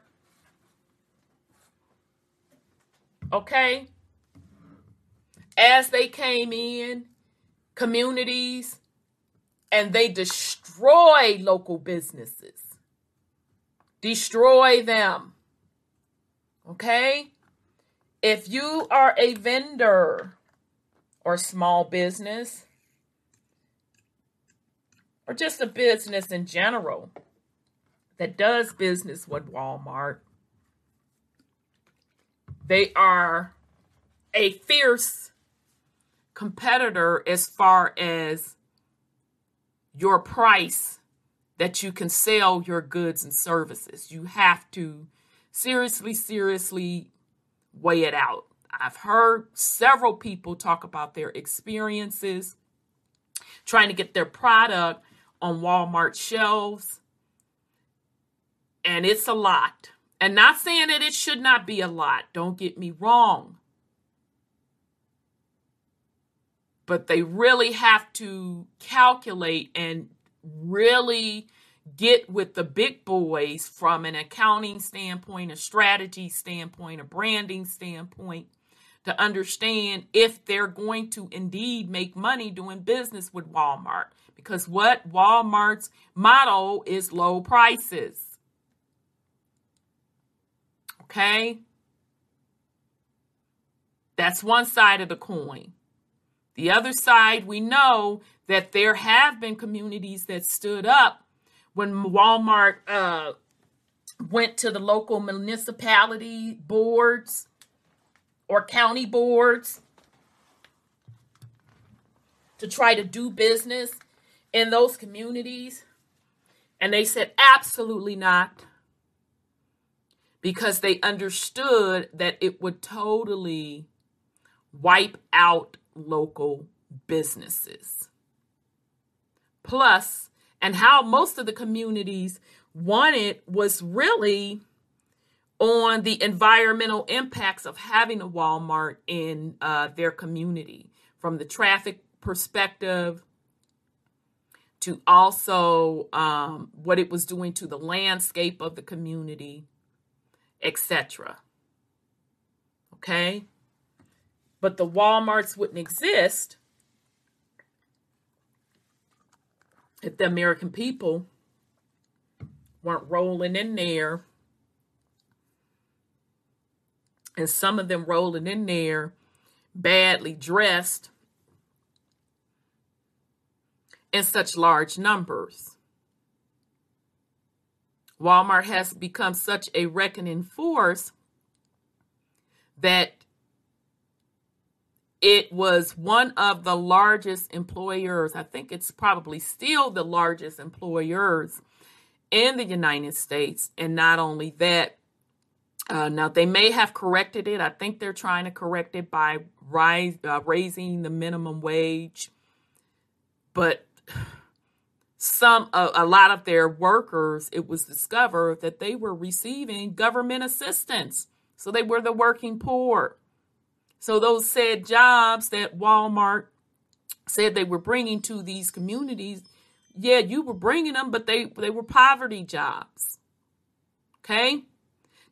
Okay? As they came in, communities, and they destroy local businesses, destroy them Okay? If you are a vendor or small business, or just a business in general that does business with Walmart, they are a fierce competitor as far as your price that you can sell your goods and services. You have to seriously, seriously weigh it out. I've heard several people talk about their experiences trying to get their product on Walmart shelves. And it's a lot. And not saying that it should not be a lot, don't get me wrong. But they really have to calculate and really get with the big boys from an accounting standpoint, a strategy standpoint, a branding standpoint to understand if they're going to indeed make money doing business with Walmart. Because what Walmart's motto is low prices. Okay? That's one side of the coin. The other side, we know that there have been communities that stood up when Walmart uh, went to the local municipality boards or county boards to try to do business in those communities. And they said, absolutely not. Because they understood that it would totally wipe out local businesses. Plus, and how most of the communities wanted was really on the environmental impacts of having a Walmart in uh, their community from the traffic perspective to also um, what it was doing to the landscape of the community, etc. Okay? But the Walmarts wouldn't exist if the American people weren't rolling in there and some of them rolling in there badly dressed in such large numbers. Walmart has become such a reckoning force that it was one of the largest employers. I think it's probably still the largest employers in the United States. And not only that, uh, now they may have corrected it. I think they're trying to correct it by rise, uh, raising the minimum wage, but some a, a lot of their workers, it was discovered that they were receiving government assistance, so they were the working poor. So those said jobs that Walmart said they were bringing to these communities, yeah, you were bringing them, but they they were poverty jobs. Okay?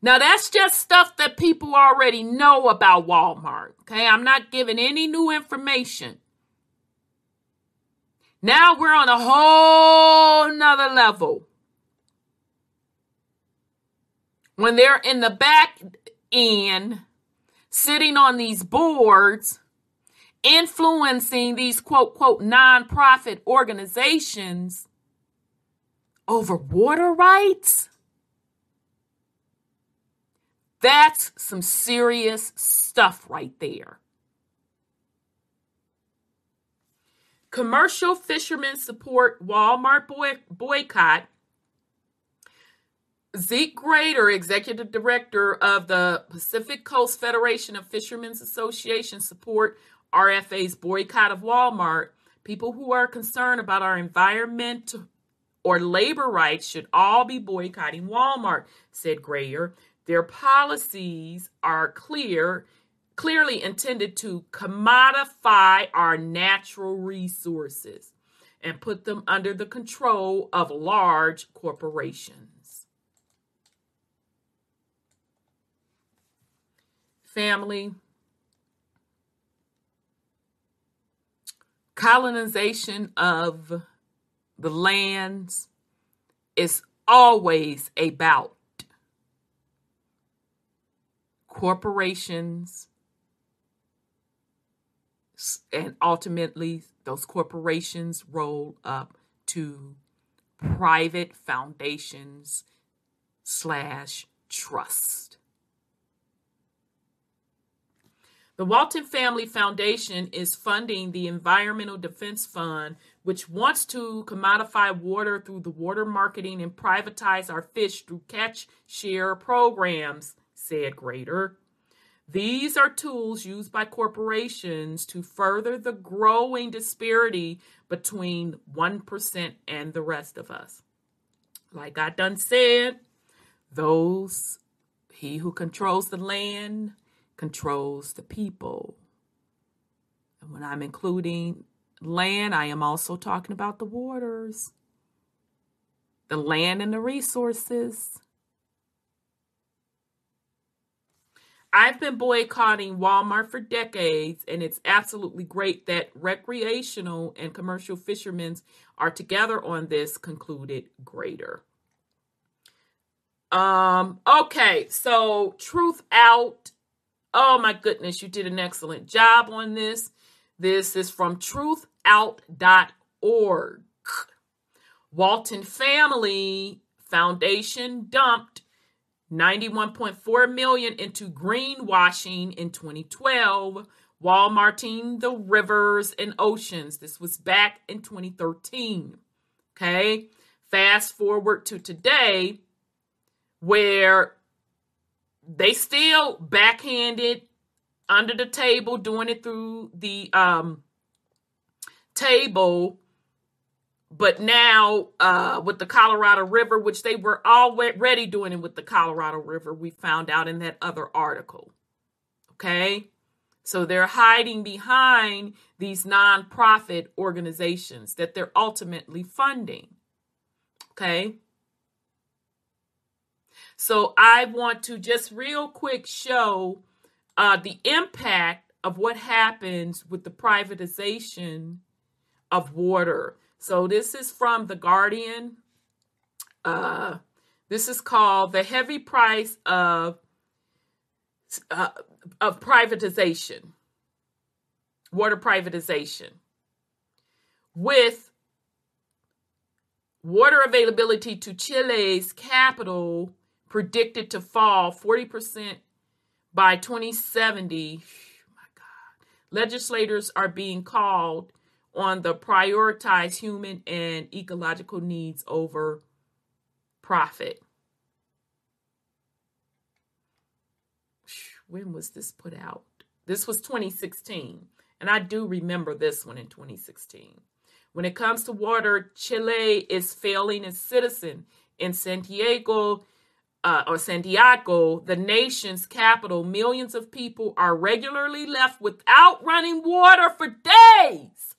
Now, that's just stuff that people already know about Walmart. Okay, I'm not giving any new information. Now we're on a whole nother level. When they're in the back end, sitting on these boards, influencing these quote, quote, nonprofit organizations over water rights that's some serious stuff right there. Commercial fishermen support Walmart boy- boycott. Zeke Grader, executive director of the Pacific Coast Federation of Fishermen's Association, support RFA's boycott of Walmart. People who are concerned about our environment or labor rights should all be boycotting Walmart, said Grader. Their policies are clear, clearly intended to commodify our natural resources and put them under the control of large corporations. Family, colonization of the lands is always about corporations, and ultimately those corporations roll up to private foundations slash trust. The Walton Family Foundation is funding the Environmental Defense Fund, which wants to commodify water through the water marketing and privatize our fish through catch share programs said Grader. These are tools used by corporations to further the growing disparity between 1% and the rest of us. Like I done said, those, he who controls the land controls the people. And when I'm including land, I am also talking about the waters, the land and the resources. I've been boycotting Walmart for decades, and it's absolutely great that recreational and commercial fishermen are together on this, concluded Grader. Um, okay, so Truth Out. Oh my goodness, you did an excellent job on this. This is from truthout.org. Walton Family Foundation dumped 91.4 million into greenwashing in 2012 walmarting the rivers and oceans. This was back in 2013 okay? Fast forward to today where they still backhanded under the table doing it through the um, table but now uh, with the Colorado River, which they were already doing it with the Colorado River, we found out in that other article. Okay? So they're hiding behind these nonprofit organizations that they're ultimately funding. Okay? So I want to just real quick show uh, the impact of what happens with the privatization of water. So this is from The Guardian. Uh, this is called The Heavy Price of uh, of privatization, water privatization, with water availability to Chile's capital predicted to fall 40% by 2070. Oh my God. Legislators are being called on the prioritize human and ecological needs over profit. when was this put out? This was 2016. And I do remember this one in 2016. When it comes to water, Chile is failing its citizen. In Santiago, uh, or Santiago, the nation's capital, millions of people are regularly left without running water for days.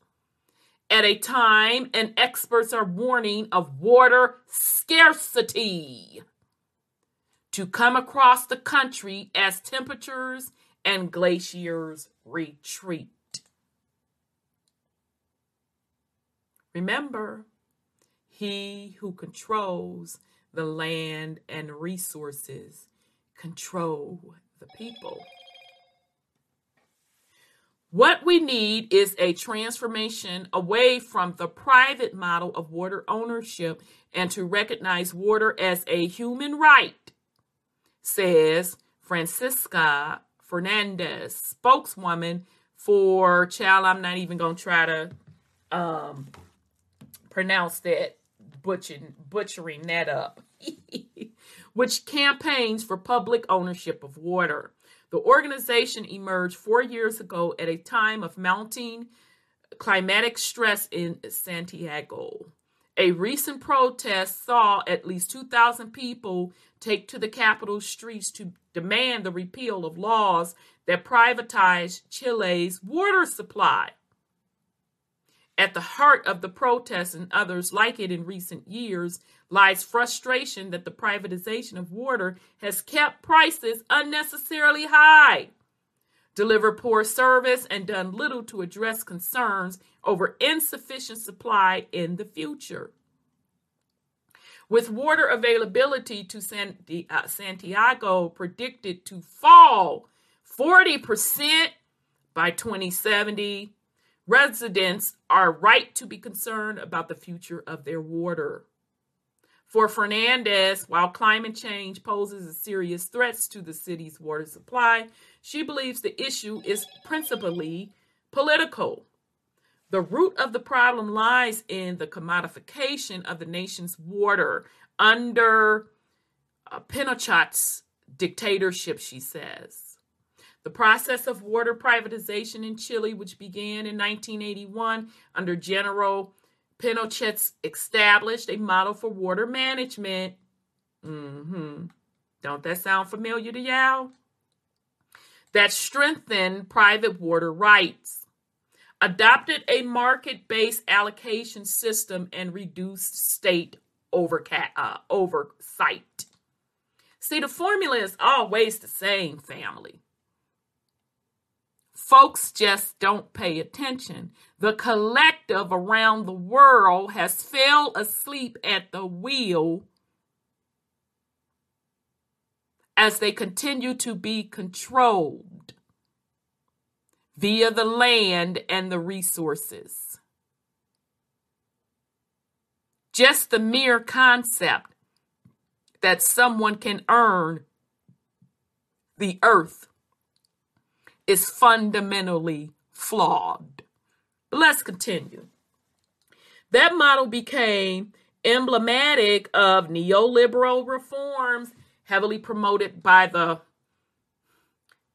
At a time, and experts are warning of water scarcity to come across the country as temperatures and glaciers retreat. Remember, he who controls the land and resources control the people. What we need is a transformation away from the private model of water ownership and to recognize water as a human right says Francisca Fernandez, spokeswoman for child. I'm not even gonna try to um, pronounce that butchering butchering that up. which campaigns for public ownership of water. The organization emerged four years ago at a time of mounting climatic stress in Santiago. A recent protest saw at least 2,000 people take to the capital streets to demand the repeal of laws that privatize Chile's water supply. At the heart of the protests and others like it in recent years lies frustration that the privatization of water has kept prices unnecessarily high, delivered poor service, and done little to address concerns over insufficient supply in the future. With water availability to uh, Santiago predicted to fall 40% by 2070, residents are right to be concerned about the future of their water. For Fernandez, while climate change poses a serious threats to the city's water supply, she believes the issue is principally political. The root of the problem lies in the commodification of the nation's water under uh, Pinochet's dictatorship, she says. The process of water privatization in Chile, which began in 1981 under General Pinochet, established a model for water management. Mm-hmm. Don't that sound familiar to y'all? That strengthened private water rights adopted a market based allocation system and reduced state overca- uh, oversight. See, the formula is always the same, family. Folks just don't pay attention. The collective around the world has fell asleep at the wheel as they continue to be controlled via the land and the resources. Just the mere concept that someone can earn the earth is fundamentally flawed. But let's continue. That model became emblematic of neoliberal reforms heavily promoted by the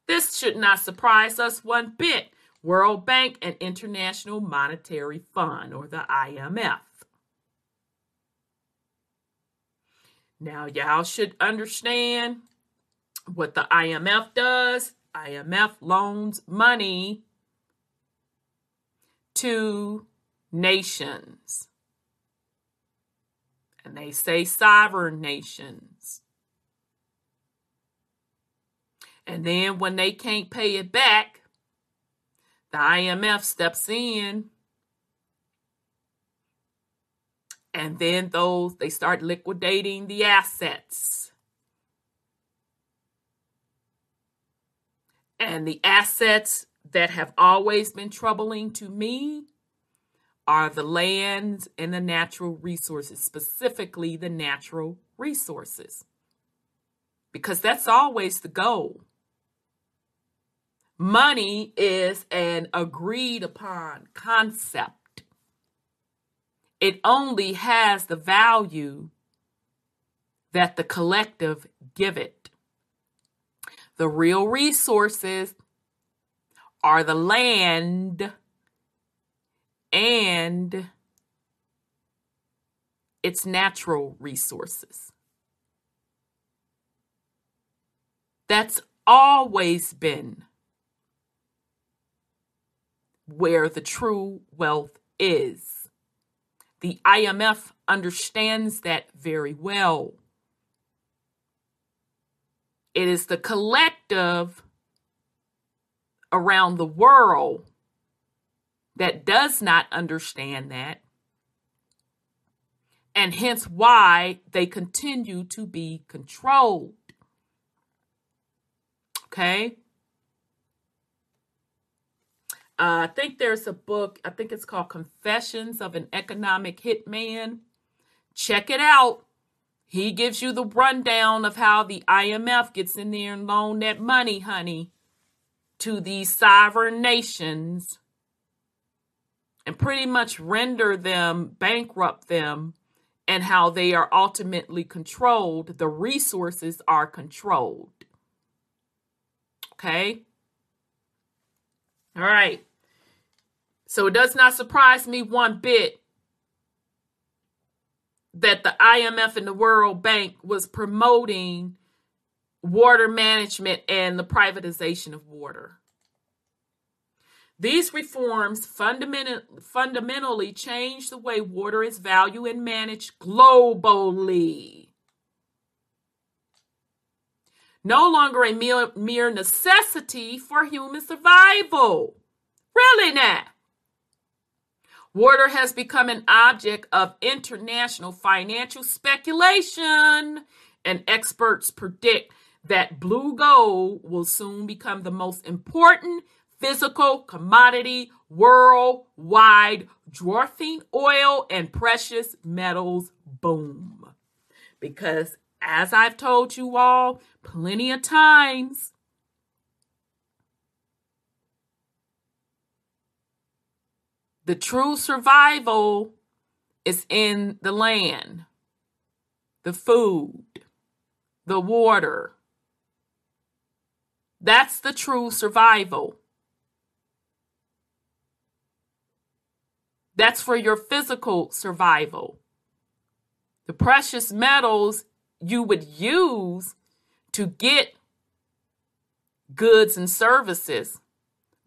this should not surprise us one bit World Bank and International Monetary Fund or the IMF. Now, y'all should understand what the IMF does IMF loans money to nations. And they say sovereign nations. And then when they can't pay it back, the IMF steps in. And then those they start liquidating the assets. And the assets that have always been troubling to me are the lands and the natural resources, specifically the natural resources. Because that's always the goal. Money is an agreed upon concept. It only has the value that the collective give it. The real resources are the land and its natural resources. That's always been where the true wealth is. The IMF understands that very well. It is the collective around the world that does not understand that, and hence why they continue to be controlled. Okay? Uh, I think there's a book, I think it's called Confessions of an Economic Hitman. Check it out. He gives you the rundown of how the IMF gets in there and loan that money, honey, to these sovereign nations and pretty much render them, bankrupt them, and how they are ultimately controlled. The resources are controlled. Okay? All right. So it does not surprise me one bit that the IMF and the World Bank was promoting water management and the privatization of water. These reforms fundament, fundamentally change the way water is valued and managed globally. No longer a mere, mere necessity for human survival. Really now. Water has become an object of international financial speculation, and experts predict that blue gold will soon become the most important physical commodity worldwide, dwarfing oil and precious metals boom. Because as I've told you all plenty of times, the true survival is in the land, the food, the water. That's the true survival. That's for your physical survival. The precious metals you would use to get goods and services.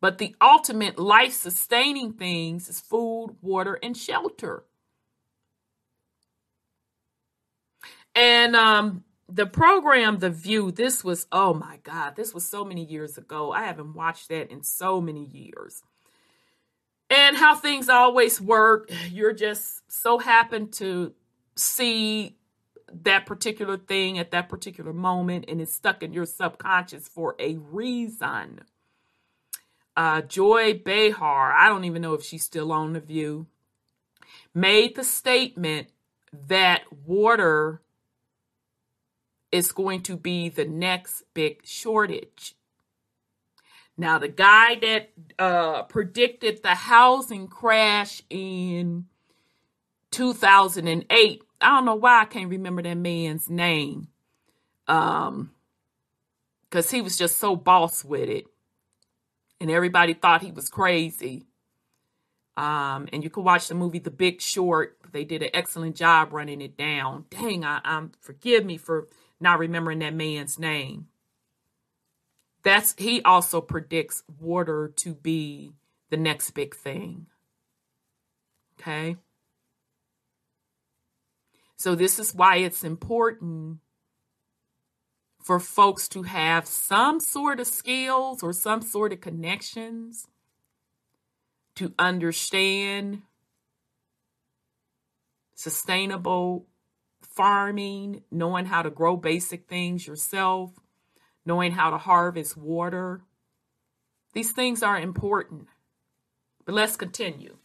But the ultimate life sustaining things is food, water, and shelter. And um, the program, The View, this was, oh my God, this was so many years ago. I haven't watched that in so many years and how things always work. You're just so happen to see that particular thing at that particular moment and it's stuck in your subconscious for a reason. Uh, Joy Behar, I don't even know if she's still on The View, made the statement that water is going to be the next big shortage. Now, the guy that uh, predicted the housing crash in 2008, I don't know why I can't remember that man's name. Um, because he was just so boss with it, and everybody thought he was crazy. Um, and you can watch the movie The Big Short. They did an excellent job running it down. Dang, I, I'm forgive me for not remembering that man's name. That's he also predicts water to be the next big thing. Okay. So this is why it's important for folks to have some sort of skills or some sort of connections to understand sustainable farming, knowing how to grow basic things yourself, knowing how to harvest water. These things are important. But let's continue.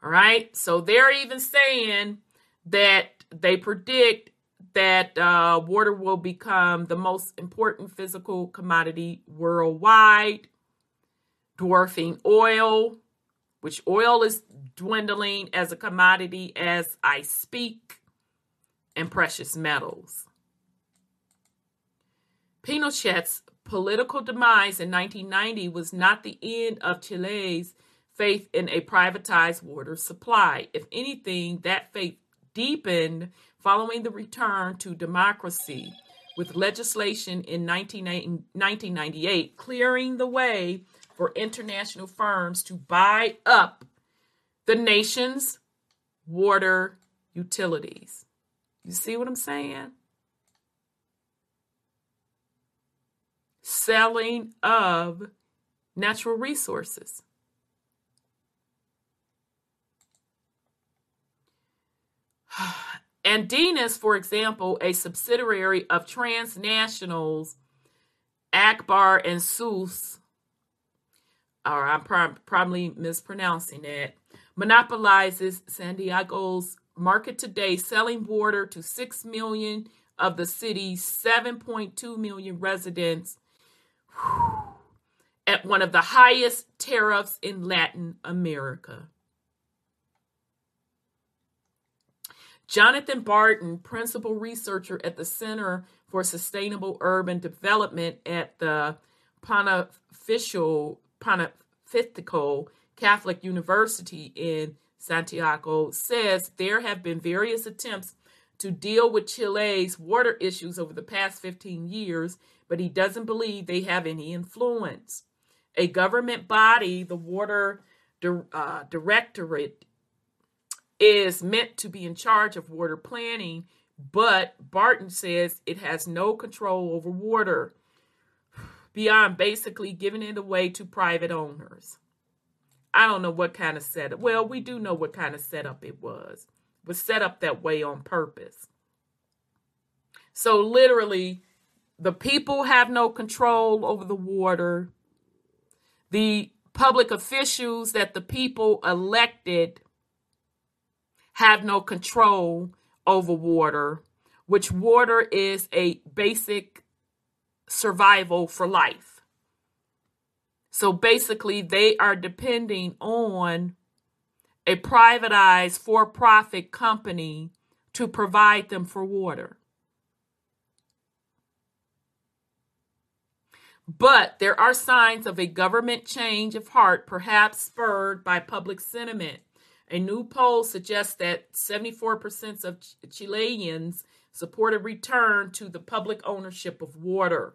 All right. So they're even saying that they predict that uh, water will become the most important physical commodity worldwide, dwarfing oil, which oil is dwindling as a commodity as I speak, and precious metals. Pinochet's political demise in 1990 was not the end of Chile's faith in a privatized water supply. If anything, that faith deepened following the return to democracy with legislation in 1998 clearing the way for international firms to buy up the nation's water utilities. You see what I'm saying? Selling of natural resources. Andinas, for example, a subsidiary of transnationals Akbar and Sus, or I'm pro- probably mispronouncing that, monopolizes San Diego's market today, selling water to 6 million of the city's 7.2 million residents at one of the highest tariffs in Latin America. Jonathan Barton, principal researcher at the Center for Sustainable Urban Development at the Pontifical, Pontifical Catholic University in Santiago, says there have been various attempts to deal with Chile's water issues over the past 15 years, but he doesn't believe they have any influence. A government body, the Water uh, Directorate, is meant to be in charge of water planning, but Barton says it has no control over water beyond basically giving it away to private owners. I don't know what kind of setup. Well, we do know what kind of setup it was. It was set up that way on purpose. So literally, the people have no control over the water. The public officials that the people elected have no control over water, which water is a basic survival for life. So basically, they are depending on a privatized for profit company to provide them for water. But there are signs of a government change of heart, perhaps spurred by public sentiment. A new poll suggests that 74% of Chileans support a return to the public ownership of water.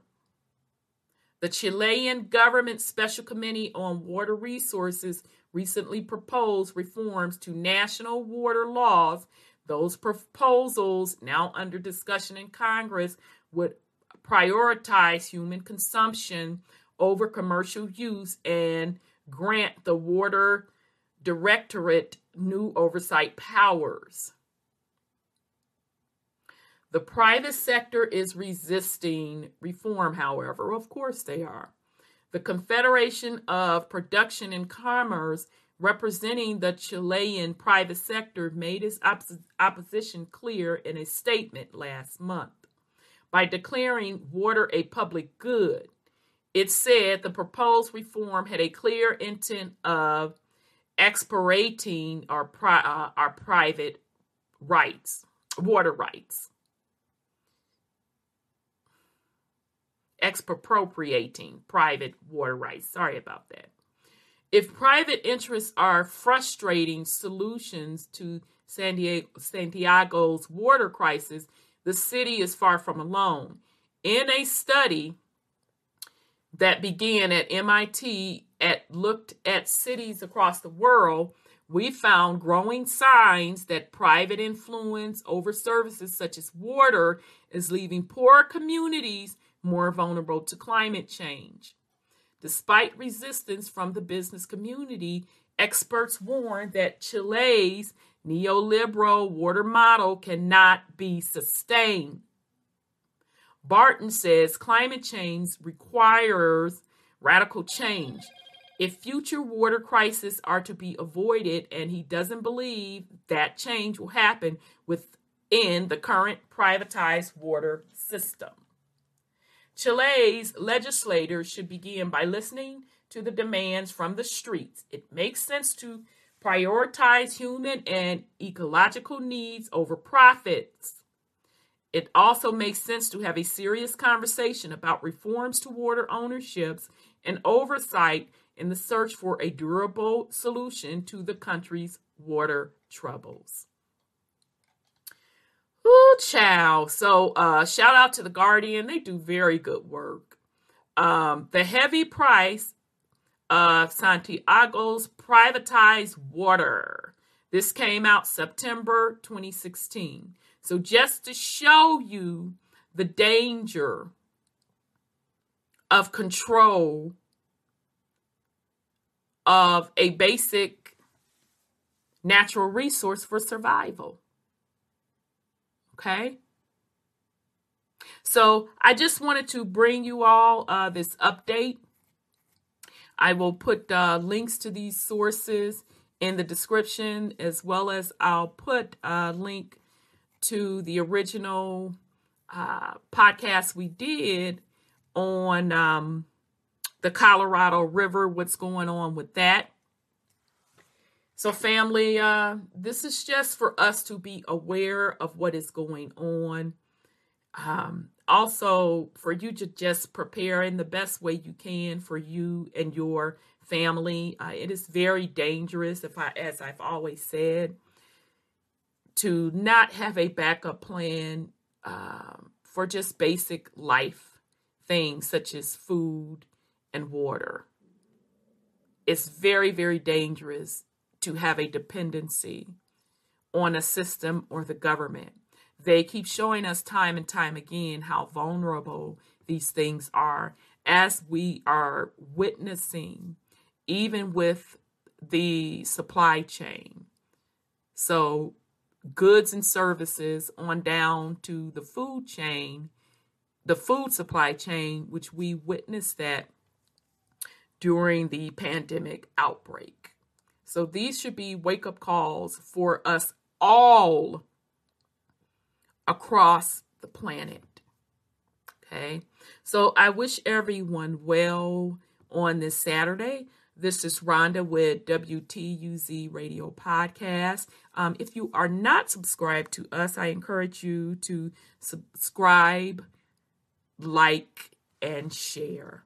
The Chilean government special committee on water resources recently proposed reforms to national water laws. Those proposals, now under discussion in Congress, would prioritize human consumption over commercial use and grant the water directorate new oversight powers. The private sector is resisting reform, however. Of course, they are. The Confederation of Production and Commerce, representing the Chilean private sector, made its opposition clear in a statement last month. By declaring water a public good, it said the proposed reform had a clear intent of expirating our, pri- uh, our private rights, water rights, expropriating private water rights. Sorry about that. If private interests are frustrating solutions to San Diego, Santiago's water crisis, the city is far from alone. In a study that began at MIT at looked at cities across the world, we found growing signs that private influence over services such as water is leaving poorer communities more vulnerable to climate change. Despite resistance from the business community, experts warn that Chile's neoliberal water model cannot be sustained. Barton says climate change requires radical change. If future water crises are to be avoided, and he doesn't believe that change will happen within the current privatized water system. Chile's legislators should begin by listening to the demands from the streets. It makes sense to prioritize human and ecological needs over profits. It also makes sense to have a serious conversation about reforms to water ownerships and oversight in the search for a durable solution to the country's water troubles. Ooh, chow. So, uh, shout out to The Guardian. They do very good work. Um, the heavy price of Santiago's privatized water. This came out September 2016. So, just to show you the danger of control of a basic natural resource for survival. Okay? So I just wanted to bring you all uh, this update. I will put uh, links to these sources in the description, as well as I'll put a link to the original uh, podcast we did on um, the Colorado River, what's going on with that. So, family, uh, this is just for us to be aware of what is going on. Um, also, for you to just prepare in the best way you can for you and your family. Uh, it is very dangerous, if I, as I've always said, to not have a backup plan um, for just basic life things such as food and water. It's very, very dangerous to have a dependency on a system or the government. They keep showing us time and time again how vulnerable these things are as we are witnessing, even with the supply chain. So, goods and services on down to the food chain, the food supply chain, which we witnessed that during the pandemic outbreak. So these should be wake up calls for us all across the planet. Okay. So I wish everyone well on this Saturday. This is Rhonda with WTUZ Radio Podcast. Um, if you are not subscribed to us, I encourage you to subscribe, like, and share.